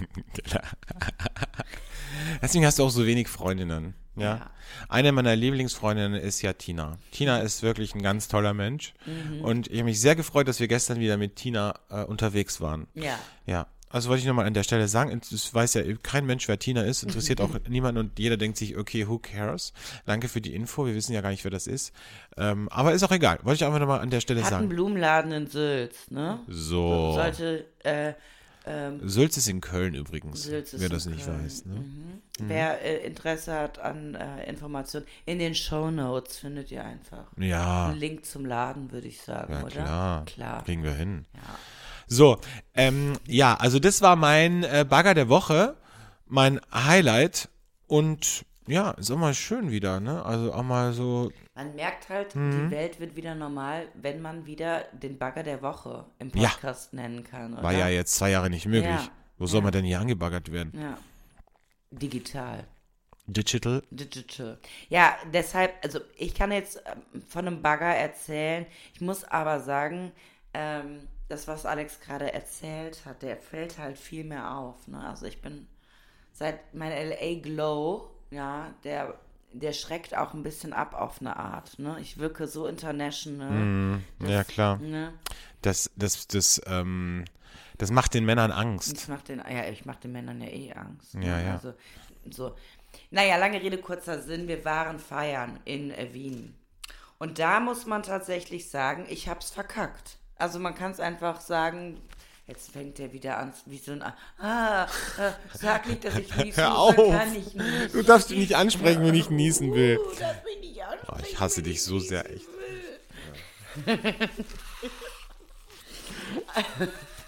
Deswegen hast du auch so wenig Freundinnen. Ja? Ja. Eine meiner Lieblingsfreundinnen ist ja Tina. Tina ist wirklich ein ganz toller Mensch. Und ich habe mich sehr gefreut, dass wir gestern wieder mit Tina äh, unterwegs waren. Ja. Ja. Also wollte ich nochmal an der Stelle sagen, es weiß ja kein Mensch, wer Tina ist, interessiert auch niemand und jeder denkt sich, okay, who cares? Danke für die Info, wir wissen ja gar nicht, wer das ist. Ähm, aber ist auch egal, wollte ich einfach nochmal an der Stelle Hat einen sagen. Blumenladen in Sülz, ne? So. Sollte, äh, ähm, Sülz ist in Köln übrigens, wer das nicht Köln. weiß. Ne? wer äh, Interesse hat an äh, Informationen, in den Shownotes findet ihr einfach. Ja, Einen Link zum Laden, würde ich sagen, ja oder? klar, Klar. kriegen wir hin. Ja. So, ähm, ja, also das war mein äh, Bagger der Woche, mein Highlight und ja, ist auch mal schön wieder, ne? Also auch mal so, Man merkt halt, Mhm. die Welt wird wieder normal, wenn man wieder den Bagger der Woche im Ja. Podcast nennen kann, oder? war ja jetzt zwei Jahre nicht möglich. Ja, Wo soll ja. man denn hier angebaggert werden? Ja. Digital. Digital? Digital. Ja, deshalb, also ich kann jetzt ähm, von einem Bagger erzählen. Ich muss aber sagen, ähm, das, was Alex gerade erzählt hat, der fällt halt viel mehr auf. Ne? Also ich bin seit mein LA Glow, ja, der, der schreckt auch ein bisschen ab auf eine Art. Ne? Ich wirke so international. ja, klar. Ne? Das, das, das, ähm, das macht den Männern Angst. Ich mach den, ja, ich mach den Männern ja eh Angst. Ja, ja. Also, so. Naja, lange Rede, kurzer Sinn. Wir waren feiern in äh, Wien. Und da muss man tatsächlich sagen, ich hab's verkackt. Also man kann es einfach sagen, jetzt fängt er wieder an, wie so ein, ah, äh, sag nicht, dass ich *laughs* niesen Hör auf. kann ich niesen. Du darfst mich nicht ansprechen, wenn ich niesen will. Uh, darf mich nicht Oh, ansprechen, ich hasse dich so sehr, echt. *laughs*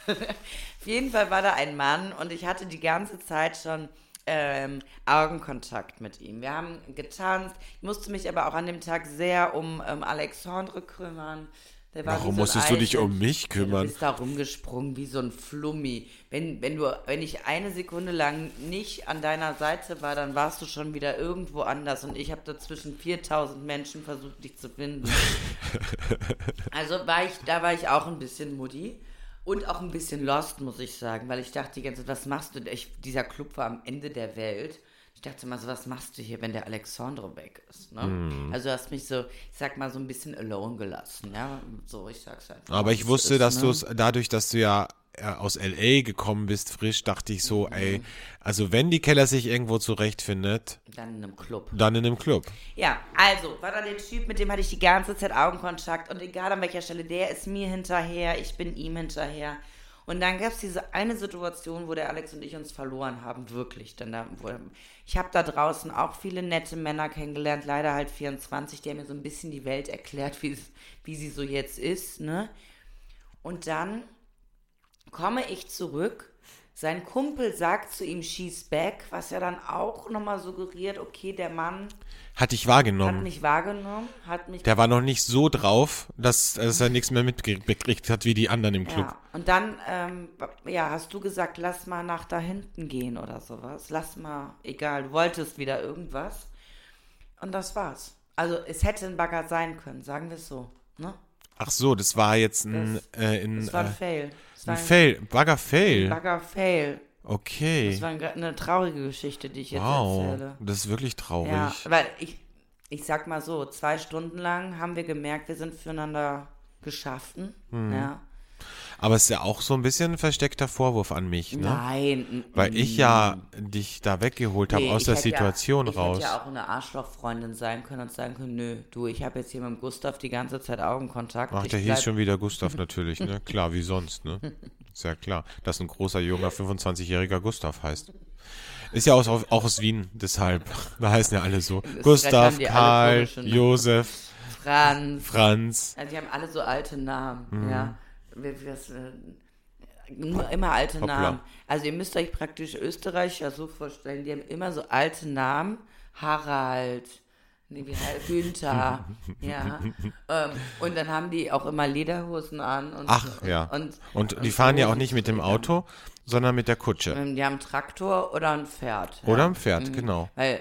Auf jeden Fall war da ein Mann und ich hatte die ganze Zeit schon ähm, Augenkontakt mit ihm. Wir haben getanzt. Ich musste mich aber auch an dem Tag sehr um ähm, Alexandre kümmern. Warum so musstest du dich um mich kümmern? du bist da rumgesprungen wie so ein Flummi. Wenn, wenn, du, wenn ich eine Sekunde lang nicht an deiner Seite war, dann warst du schon wieder irgendwo anders und ich habe dazwischen 4000 Menschen versucht, dich zu finden. *laughs* Also war ich, da war ich auch ein bisschen muddy und auch ein bisschen lost, muss ich sagen, weil ich dachte die ganze Zeit, was machst du? Ich, dieser Club war am Ende der Welt. Ich dachte mal so, was machst du hier, wenn der Alexandre weg ist? Ne? Mhm. Also du hast mich so, ich sag mal, so ein bisschen alone gelassen, ja. So, ich sag's einfach. Aber ich wusste, ist, dass ne? du es, dadurch, dass du ja äh, aus L.A. gekommen bist, frisch, dachte ich so, ey, also wenn die Keller sich irgendwo zurechtfindet, Dann in einem Club. dann in einem Club. Ja, also, war da der Typ, mit dem hatte ich die ganze Zeit Augenkontakt und egal an welcher Stelle, der ist mir hinterher, ich bin ihm hinterher. Und dann gab es diese eine Situation, wo der Alex und ich uns verloren haben, wirklich. Denn da, wo, ich habe da draußen auch viele nette Männer kennengelernt, leider halt 24, die haben mir so ein bisschen die Welt erklärt, wie, sie so jetzt ist, ne? Und dann komme ich zurück. Sein Kumpel sagt zu ihm, she's back, was ja dann auch nochmal suggeriert, okay, der Mann Hat dich hat wahrgenommen. mich wahrgenommen, hat mich. Der war noch nicht so drauf, dass, dass er nichts mehr mitgekriegt hat wie die anderen im Club. ja. Und dann, ähm, ja, hast du gesagt, lass mal nach da hinten gehen oder sowas. Lass mal, egal, du wolltest wieder irgendwas. Und das war's. Also es hätte ein Bagger sein können, sagen wir es so. Ne? Ach so, das war jetzt ein, Das- äh, in, Es war ein äh, Fail. Es war ein Fail, Bagger-Fail. Bagger-Fail. Okay. Das war eine, eine traurige Geschichte, die ich jetzt Wow, erzähle. das ist wirklich traurig. Ja, weil ich, ich sag mal so, zwei Stunden lang haben wir gemerkt, wir sind füreinander geschaffen. Hm. Ja. Aber es ist ja auch so ein bisschen ein versteckter Vorwurf an mich, ne? Nein. Weil ich ja dich da weggeholt habe Nee, aus ich der Situation ja, ich raus. hätte ja auch eine Arschlochfreundin sein können und sagen können, nö, du, ich habe jetzt hier mit Gustav die ganze Zeit Augenkontakt. Ach, ich der hieß bleib- schon wieder Gustav *laughs* natürlich, ne? Klar, wie sonst, ne? Ist ja klar, dass ein großer, junger, 25-jähriger Gustav heißt. Ist ja aus, auch aus Wien, deshalb. *laughs* Da heißen ja alle so. Gustav, die alle Karl. Josef, Franz. Franz. Also die haben alle so alte Namen, Mhm. ja. Wir, äh, nur immer alte Hoppla. Namen. Also ihr müsst euch praktisch Österreicher so vorstellen, die haben immer so alte Namen. Harald, nee, wie heißt Günther, *laughs* ja. Ähm, und dann haben die auch immer Lederhosen an. Und, Ach, ja. Und, Und die fahren ja auch nicht mit dem Auto, sondern mit der Kutsche. Ähm, Die haben einen Traktor oder ein Pferd. ja. Oder ein Pferd, genau. Weil,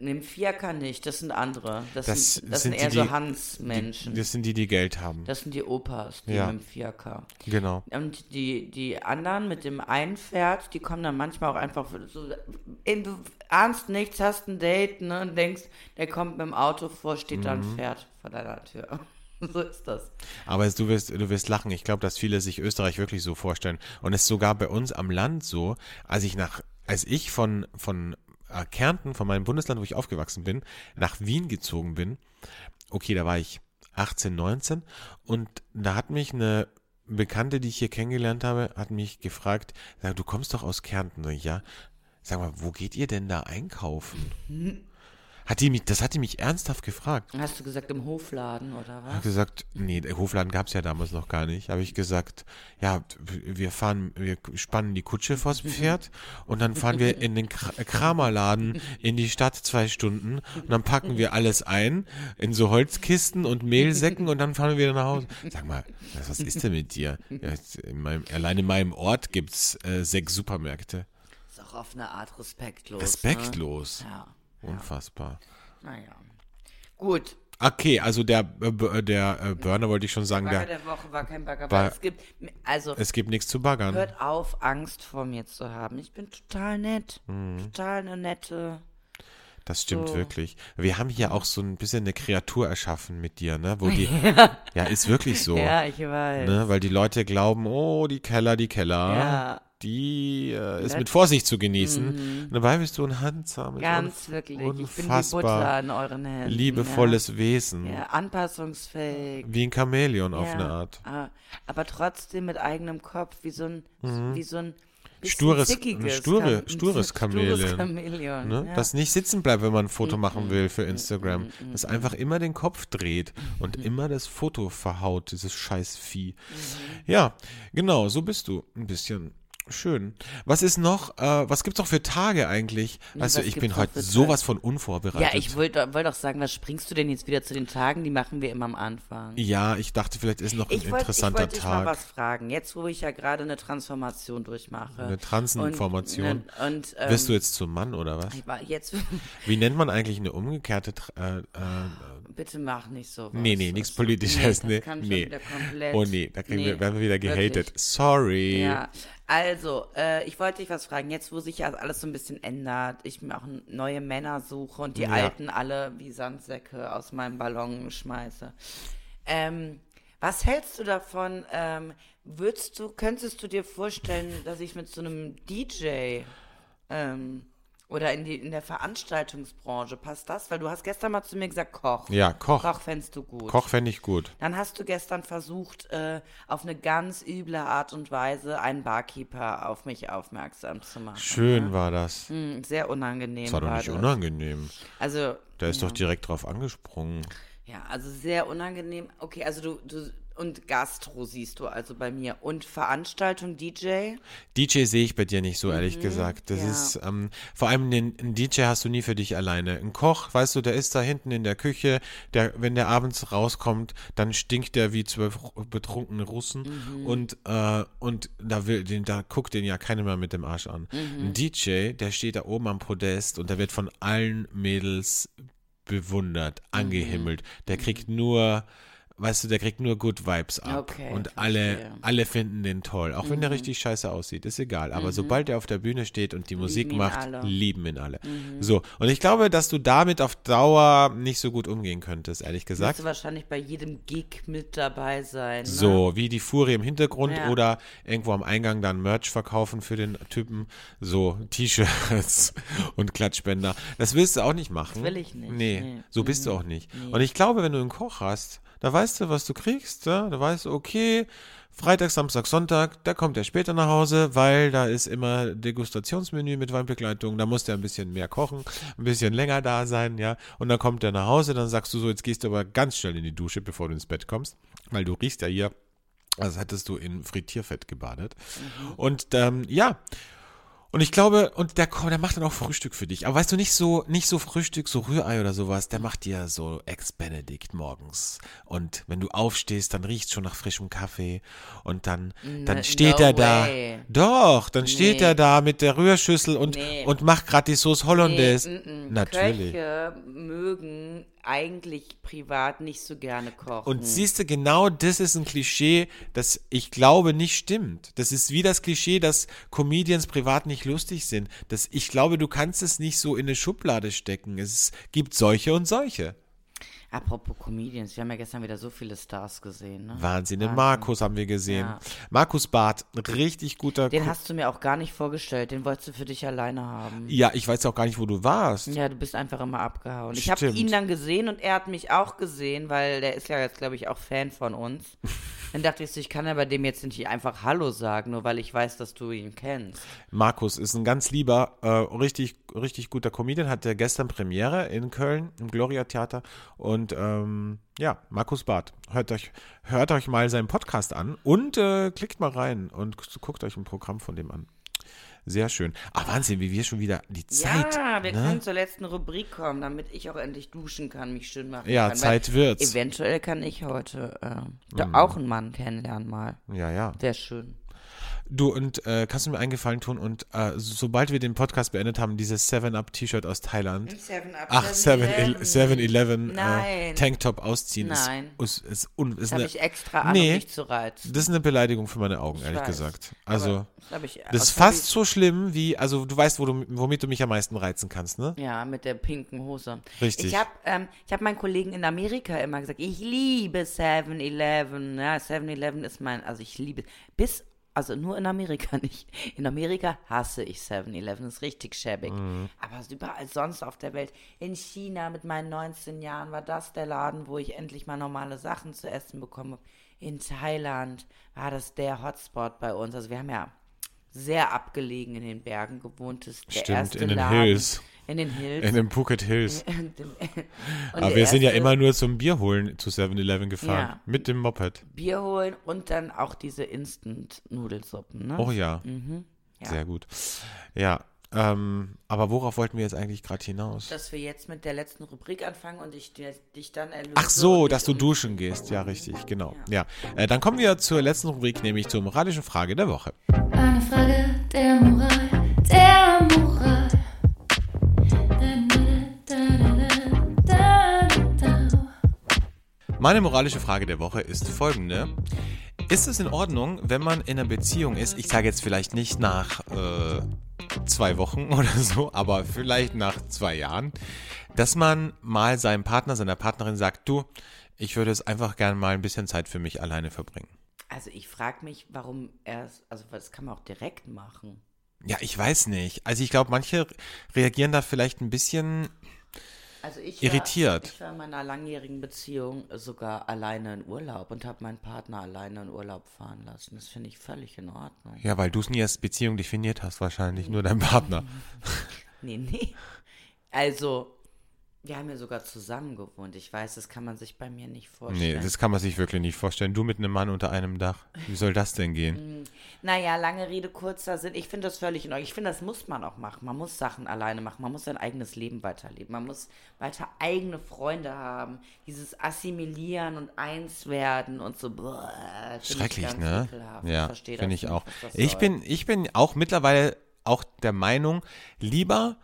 den Fiaker nicht, das sind andere. Das, Das sind, das sind sind eher die, so Hans-Menschen. Das sind die, die Geld haben. Das sind die Opas, die Ja. mit dem Fiaker. Genau. Und die, die anderen mit dem einen Pferd, die kommen dann manchmal auch einfach so, ey, du ahnst nichts, hast ein Date, ne, und denkst, der kommt mit dem Auto vor, steht da Mhm. ein Pferd vor deiner Tür. *laughs* so ist das. Aber du wirst, du wirst lachen. Ich glaube, dass viele sich Österreich wirklich so vorstellen. Und es ist sogar bei uns am Land so, als ich nach, als ich von, von Kärnten, von meinem Bundesland, wo ich aufgewachsen bin, nach Wien gezogen bin, okay, da war ich 18, 19 und da hat mich eine Bekannte, die ich hier kennengelernt habe, hat mich gefragt, sag, du kommst doch aus Kärnten, Sag ich, ja. Sag mal, wo geht ihr denn da einkaufen? *laughs* Hat die mich, das hat die mich ernsthaft gefragt. Hast du gesagt, im Hofladen oder Ich was? habe gesagt, nee, der Hofladen gab es ja damals noch gar nicht. Habe ich gesagt, ja, wir fahren, wir spannen die Kutsche vors Pferd und dann fahren wir in den Kra Kramerladen in die Stadt zwei Stunden und dann packen wir alles ein in so Holzkisten und Mehlsäcken und dann fahren wir wieder nach Hause. Sag mal, was ist denn mit dir? Ja, in meinem, allein in meinem Ort gibt's äh, sechs Supermärkte. Ist auch auf eine Art respektlos. Respektlos. Ne? Ja, Unfassbar. naja. Gut. Okay, also der, äh, B- der äh, Burner wollte ich schon sagen, Bagger der, der Woche war kein Bagger, weil es gibt, also es gibt nichts zu baggern. hört auf, Angst vor mir zu haben. Ich bin total nett. Mhm. Total eine nette. Das stimmt So. wirklich. Wir haben hier auch so ein bisschen eine Kreatur erschaffen mit dir, ne? Wo die, *laughs* ja, ist wirklich so. Ja, ich weiß. Ne? Weil die Leute glauben, oh, die Keller, die Keller, Ja. Die äh, ist mit Vorsicht zu genießen. Und dabei bist du ein handsames, Mhm. Ganz wirklich. Ich bin wie Butter unfassbar in euren Händen. liebevolles Wesen. Ja, ja anpassungsfähig. Wie ein Chamäleon auf ja. eine Art. Ah, Aber trotzdem mit eigenem Kopf, wie so ein, wie so ein Mhm. Stures- zickiges ein sture- stures *laughs* Stures Chamäleon. Chamäleon, Ne? ja. Mhm. Das nicht sitzen bleibt, wenn man ein Foto machen will für Instagram. Das einfach immer den Kopf dreht und Mhm. immer das Foto verhaut, dieses scheiß Vieh. Ja, genau, so bist du ein bisschen. Schön. Was ist noch, äh, was gibt's noch für Tage eigentlich? Was ich bin heute sowas von unvorbereitet. ja, ich wollte wollt doch sagen, was springst du denn jetzt wieder zu den Tagen? Die machen wir immer am Anfang. Ja, ich dachte, vielleicht ist noch ein Ich wollte ich interessanter wollt dich mal Tag. was fragen. Jetzt, wo ich ja gerade eine Transformation durchmache. Eine Transinformation. Und, und, ähm, Wirst du jetzt zum Mann oder was? ich war jetzt, Wie nennt man eigentlich eine umgekehrte äh, äh, bitte mach nicht so. Nee, nee, nichts Politisches. Nee, das kann nee. wieder komplett. Oh nee, da kriegen Nee, wir, werden wir wieder gehatet. wirklich. Sorry. Ja, also, äh, ich wollte dich was fragen. Jetzt, wo sich ja alles so ein bisschen ändert, ich mir auch neue Männer suche und die Ja. alten alle wie Sandsäcke aus meinem Ballon schmeiße. Ähm, was hältst du davon? Ähm, würdest du, könntest du dir vorstellen, dass ich mit so einem DJ ähm, oder in, die, in der Veranstaltungsbranche, passt das? Weil du hast gestern mal zu mir gesagt, Koch. Ja, Koch. Koch fändest du gut. Koch fände ich gut. Dann hast du gestern versucht, äh, auf eine ganz üble Art und Weise einen Barkeeper auf mich aufmerksam zu machen. Schön war das. Hm, Sehr unangenehm. Das war doch nicht das. unangenehm. Also, Der ist doch direkt drauf angesprungen. ja, also sehr unangenehm. Okay, also du, du und Gastro siehst du also bei mir. Und Veranstaltung, DJ? DJ sehe ich bei dir nicht so, ehrlich gesagt. Das Mhm, ja. ist, ähm, vor allem den, einen DJ hast du nie für dich alleine. Ein Koch, weißt du, der ist da hinten in der Küche, der, wenn der abends rauskommt, dann stinkt der wie zwölf ru- betrunkene Russen Mhm. und, äh, und da will, den, da guckt den ja keiner mehr mit dem Arsch an. Mhm. Ein DJ, der steht da oben am Podest und der wird von allen Mädels bewundert, Mhm. angehimmelt. Der kriegt nur, weißt du, der kriegt nur Good Vibes ab. Okay, und alle, verstehe. Mhm. alle finden den toll. Auch wenn der richtig scheiße aussieht, ist egal. Aber sobald er auf der Bühne steht und die Musik ihn macht, alle. Mhm. lieben ihn alle. So, und ich glaube, dass du damit auf Dauer nicht so gut umgehen könntest, ehrlich gesagt. du wahrscheinlich bei jedem Gig mit dabei sein. Ne? So, wie die Furie im Hintergrund Ja. oder irgendwo am Eingang dann Merch verkaufen für den Typen. So, T-Shirts *laughs* und Klatschbänder. Das willst du auch nicht machen. Das will ich nicht. Nee, Nee. Mhm. so bist du auch nicht. Und ich glaube, wenn du einen Koch hast, da weißt du, was du kriegst. Ja? Da weißt du, okay, Freitag, Samstag, Sonntag, da kommt er später nach Hause, weil da ist immer Degustationsmenü mit Weinbegleitung. Da muss der ein bisschen mehr kochen, ein bisschen länger da sein, ja. Und dann kommt er nach Hause, dann sagst du so, jetzt gehst du aber ganz schnell in die Dusche, bevor du ins Bett kommst, weil du riechst ja hier, als hättest du in Frittierfett gebadet. Und ähm, ja, und ich glaube, und der, der macht dann auch Frühstück für dich. Aber weißt du, nicht so, nicht so Frühstück, so Rührei oder sowas. Der macht dir so Ex-Benedict morgens. Und wenn du aufstehst, dann riecht schon nach frischem Kaffee. Und dann, dann steht no er da. way. Doch, dann steht Nee. er da mit der Rührschüssel und, Nee. und macht gerade die Sauce Hollandaise. Nee, mm, mm. Natürlich. Köche mögen eigentlich privat nicht so gerne kochen. Und siehst du, genau das ist ein Klischee, das ich glaube nicht stimmt. Das ist wie das Klischee, dass Comedians privat nicht lustig sind. Das, ich glaube, du kannst es nicht so in eine Schublade stecken. Es gibt solche und solche. Apropos Comedians, wir haben ja gestern wieder so viele Stars gesehen. Ne? Wahnsinn. Den Markus haben wir gesehen. Ja. Markus Barth, richtig guter. Den Ko- hast du mir auch gar nicht vorgestellt, den wolltest du für dich alleine haben. ja, ich weiß auch gar nicht, wo du warst. Ja, du bist einfach immer abgehauen. Ich habe Stimmt. ihn dann gesehen und er hat mich auch gesehen, weil der ist ja jetzt, glaube ich, auch Fan von uns. *laughs* Dann dachte ich so, ich kann ja bei dem jetzt nicht einfach Hallo sagen, nur weil ich weiß, dass du ihn kennst. Markus ist ein ganz lieber, äh, richtig, richtig guter Comedian, hatte gestern Premiere in Köln im Gloria Theater und ähm, ja, Markus Barth. Hört euch, hört euch mal seinen Podcast an und äh, klickt mal rein und guckt euch ein Programm von dem an. Sehr schön. Ah, Wahnsinn, wie wir schon wieder die Zeit. ja, wir ne? können zur letzten Rubrik kommen, damit ich auch endlich duschen kann, mich schön machen Ja, kann. Zeit weil wird's. Mhm. Eventuell kann ich heute äh, da auch einen Mann kennenlernen mal. Ja, ja. Wäre schön. Du, und äh, kannst du mir einen Gefallen tun und äh, sobald wir den Podcast beendet haben, dieses 7-Up-T-Shirt aus Thailand. Seven Up, Ach, 7-Eleven äh. Tanktop ausziehen. Nein. Ist, ist, ist, ist Das habe ich extra an, Nee. um dich zu reizen. Das ist eine Beleidigung für meine Augen, ehrlich weiß. gesagt. Aber Also, das, hab ich, das ist fast so schlimm wie, also du weißt, wo du, womit du mich am meisten reizen kannst, ne? Ja, mit der pinken Hose. Richtig. Ich habe ähm, ich hab meinen Kollegen in Amerika immer gesagt, ich liebe 7-Eleven. Ja, 7-Eleven ist mein, also ich liebe, bis, also nur in Amerika *laughs* nicht. In Amerika hasse ich 7-Eleven, ist richtig schäbig. Mhm. Aber überall sonst auf der Welt. In China mit meinen 19 Jahren war das der Laden, wo ich endlich mal normale Sachen zu essen bekomme. In Thailand war das der Hotspot bei uns. Also wir haben ja sehr abgelegen in den Bergen gewohnt. Das ist der Stimmt, erste in den Laden. Hills. In den Hills. In den Phuket Hills. *laughs* Und dem- und Aber wir sind ja immer nur zum Bier holen zu 7-Eleven gefahren. Ja. Mit dem Moped. Bier holen und dann auch diese Instant-Nudelsuppen, ne? Oh ja. Mhm. Ja. Sehr gut. Ja. Ähm, aber worauf wollten wir jetzt eigentlich gerade hinaus? Dass wir jetzt mit der letzten Rubrik anfangen und ich dir- dich dann erlöse. Ach so, dass du duschen gehst. Ja, richtig, genau. Ja. Äh, dann kommen wir zur letzten Rubrik, nämlich zur moralischen Frage der Woche. Eine Frage der Moral, Meine moralische Frage der Woche ist folgende. Ist es in Ordnung, wenn man in einer Beziehung ist, ich sage jetzt vielleicht nicht nach äh, zwei Wochen *laughs* oder so, aber vielleicht nach zwei Jahren, dass man mal seinem Partner, seiner Partnerin sagt, du, ich würde es einfach gern mal ein bisschen Zeit für mich alleine verbringen. Also ich frage mich, warum er es, also das kann man auch direkt machen. Ja, ich weiß nicht. Also ich glaube, manche reagieren da vielleicht ein bisschen Also ich Irritiert. War, ich war in meiner langjährigen Beziehung sogar alleine in Urlaub und habe meinen Partner alleine in Urlaub fahren lassen. Das finde ich völlig in Ordnung. Ja, weil du es nie als Beziehung definiert hast, wahrscheinlich, nur dein Partner. *laughs* Nee, nee. Also, wir haben ja sogar zusammen gewohnt. Ich weiß, das kann man sich bei mir nicht Nee, vorstellen. das kann man sich wirklich nicht vorstellen. Du mit einem Mann unter einem Dach. Wie soll das denn gehen? naja, lange Rede, kurzer Sinn. Ich finde das völlig in Ordnung. Ich finde, das muss man auch machen. Man muss Sachen alleine machen. Man muss sein eigenes Leben weiterleben. Man muss weiter eigene Freunde haben. Dieses Assimilieren und Einswerden und so. Boah, Schrecklich, ne? ekelhaft. Ja, finde ich auch. Ich bin, ich bin auch mittlerweile auch der Meinung, lieber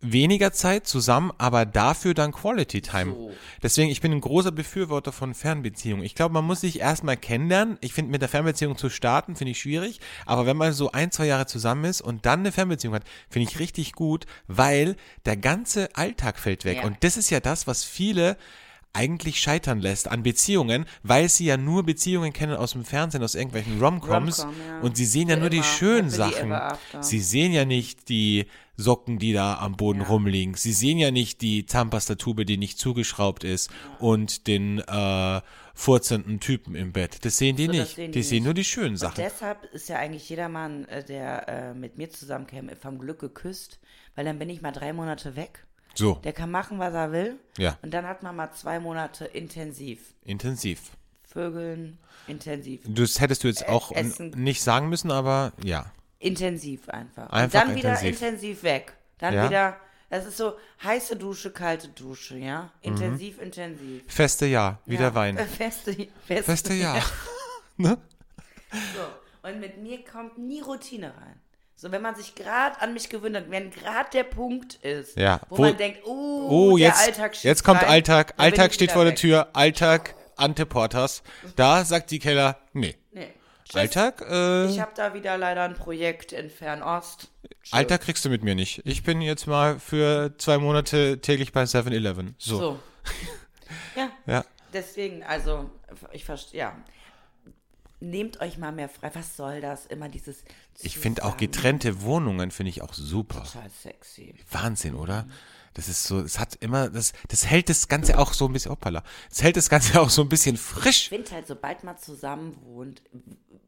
weniger Zeit zusammen, aber dafür dann Quality Time. So. Deswegen, ich bin ein großer Befürworter von Fernbeziehungen. Ich glaube, man muss sich erstmal kennenlernen. Ich finde, mit der Fernbeziehung zu starten, finde ich schwierig. Aber wenn man so ein, zwei Jahre zusammen ist und dann eine Fernbeziehung hat, finde ich richtig gut, weil der ganze Alltag fällt weg. Ja. Und das ist ja das, was viele eigentlich scheitern lässt an Beziehungen, weil sie ja nur Beziehungen kennen aus dem Fernsehen, aus irgendwelchen Romcoms Romcom, ja. und sie sehen ja Für nur die schönen Sachen. Sie sehen ja nicht die Socken, die da am Boden Ja. rumliegen. Sie sehen ja nicht die Zahnpastatube, die nicht zugeschraubt ist und den äh, furzenden Typen im Bett. Das sehen die So, nicht. sehen die die sehen nicht. nur die schönen Und Sachen. deshalb ist ja eigentlich jeder Mann, äh, der äh, mit mir zusammenkäme, vom Glück geküsst, weil dann bin ich mal drei Monate weg. So, Der kann machen, was er will. Ja. Und dann hat man mal zwei Monate intensiv. intensiv. Vögeln, intensiv. Das hättest du jetzt auch n- Essen. nicht sagen müssen, aber ja. Intensiv einfach. Einfach und dann wieder intensiv. intensiv weg. Dann Ja. wieder, das ist so heiße Dusche, kalte Dusche, ja? Mhm. Intensiv, intensiv. Feste Ja, wieder ja. Wein. *laughs* Feste, feste, Feste Ja. *laughs* ne? So. Und mit mir kommt nie Routine rein. So, wenn man sich gerade an mich gewöhnt hat, wenn gerade der Punkt ist, Ja, wo, wo- man denkt, oh, Oh, der jetzt, Alltag jetzt kommt rein, Alltag. Alltag steht vor der weg. Tür. Alltag, Ante Portas. Da sagt die Keller, nee. Tschüss. Alltag, äh, Ich habe da wieder leider ein Projekt in Fernost. Tschüss. Alltag kriegst du mit mir nicht. Ich bin jetzt mal für zwei Monate täglich bei 7-Eleven. So. So. *laughs* ja, Ja. deswegen, also, ich verstehe, ja. Nehmt euch mal mehr frei. Was soll das? Immer dieses. Ich finde auch zusammen- getrennte Wohnungen finde ich auch super. Total sexy. Wahnsinn, oder? Das ist so, es hat immer, das, das hält das Ganze auch so ein bisschen, hoppala, es hält das Ganze *laughs* auch so ein bisschen frisch. Ich finde halt, sobald man zusammen wohnt,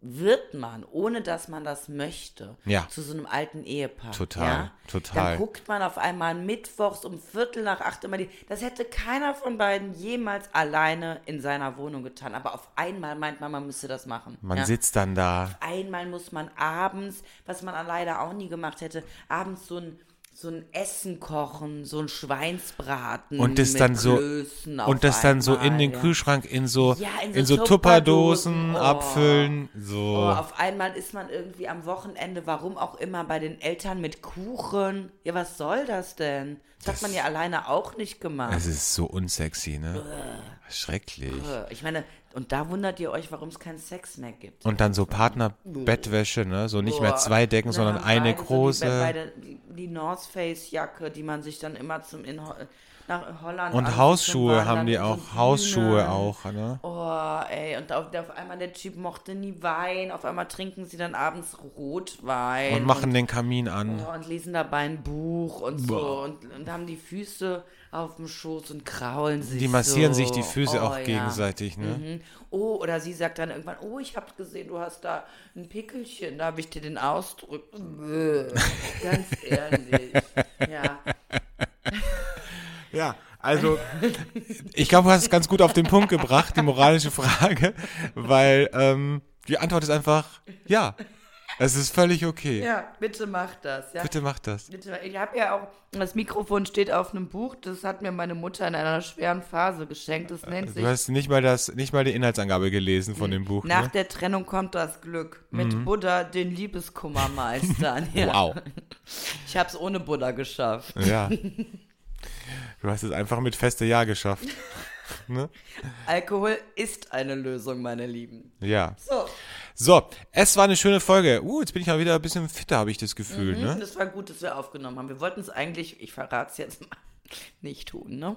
wird man, ohne dass man das möchte, Ja. zu so einem alten Ehepaar. Total, ja? total. Dann guckt man auf einmal mittwochs um Viertel nach acht immer die. Das hätte keiner von beiden jemals alleine in seiner Wohnung getan. Aber auf einmal meint man, man müsste das machen. Man ja? sitzt dann da. Einmal muss man abends, was man leider auch nie gemacht hätte, abends so ein so ein Essen kochen, so ein Schweinsbraten Und das dann so, Klößen und das dann so in den ja. Kühlschrank in so, Ja, in in so so, Tupperdosen oh. abfüllen, Oh, so. auf einmal ist man irgendwie am Wochenende, warum auch immer, bei den Eltern mit Kuchen. Ja, was soll das denn? Das, hat man ja alleine auch nicht gemacht. Es ist so unsexy, ne? Schrecklich. Äh, ich meine, und da wundert ihr euch, warum es keinen Sex mehr gibt. Und dann so Partnerbettwäsche, ne? So nicht mehr Boah. zwei Decken, sondern eine große. So die, beide, die, die North Face Jacke, die man sich dann immer zum in, nach Holland Und Hausschuhe haben die mit so auch, Hausschuhe auch, ne? Oh, ey, und auf, auf einmal der Typ mochte nie Wein, auf einmal trinken sie dann abends Rotwein. Und machen den Kamin an. Oh, und lesen dabei ein Buch und so und, und haben die Füße auf dem Schoß und kraulen sich Die massieren so. sich die Füße oh, auch ja. gegenseitig, ne? Mhm. Oh, oder sie sagt dann irgendwann, oh, ich habe gesehen, du hast da ein Pickelchen, darf ich dir den ausdrücken? Bäh. *laughs* Ganz ehrlich. Ja. Ja, also *laughs* ich glaube, du hast es ganz gut auf den Punkt gebracht, die moralische Frage, weil ähm, die Antwort ist einfach ja. Es ist völlig okay. ja, bitte mach das. Ja. Bitte mach das. Bitte, ich habe ja auch, das Mikrofon steht auf einem Buch, das hat mir meine Mutter in einer schweren Phase geschenkt. Das nennt sich Du hast nicht mal das, nicht mal die Inhaltsangabe gelesen von dem Buch. Nach Ne? der Trennung kommt das Glück. Mit Buddha den Liebeskummer meistern. *laughs* Ja. Wow. Ich habe es ohne Buddha geschafft. Ja. *laughs* Du hast es einfach mit feste Ja geschafft. *laughs* ne? Alkohol ist eine Lösung, meine Lieben. Ja. So, So, es war eine schöne Folge. Uh, jetzt bin ich mal wieder ein bisschen fitter, habe ich das Gefühl, ne? das war gut, dass wir aufgenommen haben. Wir wollten es eigentlich, ich verrate es jetzt mal, *laughs* nicht tun, ne?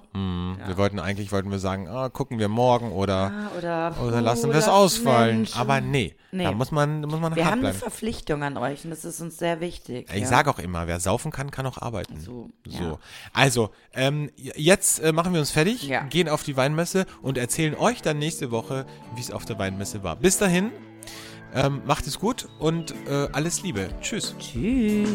Wir wollten eigentlich, wollten wir sagen, ah, gucken wir morgen oder, Ah, Oder, oder lassen wir es ausfallen. Menschen. Aber nee, Nee. da muss man, muss man Wir haben eine bleiben. Verpflichtung an euch und das ist uns sehr wichtig. Ich ja. sage auch immer, wer saufen kann, kann auch arbeiten. So, So. ja. Also, ähm, jetzt äh, machen wir uns fertig, Ja. gehen auf die Weinmesse und erzählen euch dann nächste Woche, wie es auf der Weinmesse war. Bis dahin, ähm, macht es gut und äh, alles Liebe. Tschüss. Tschüss.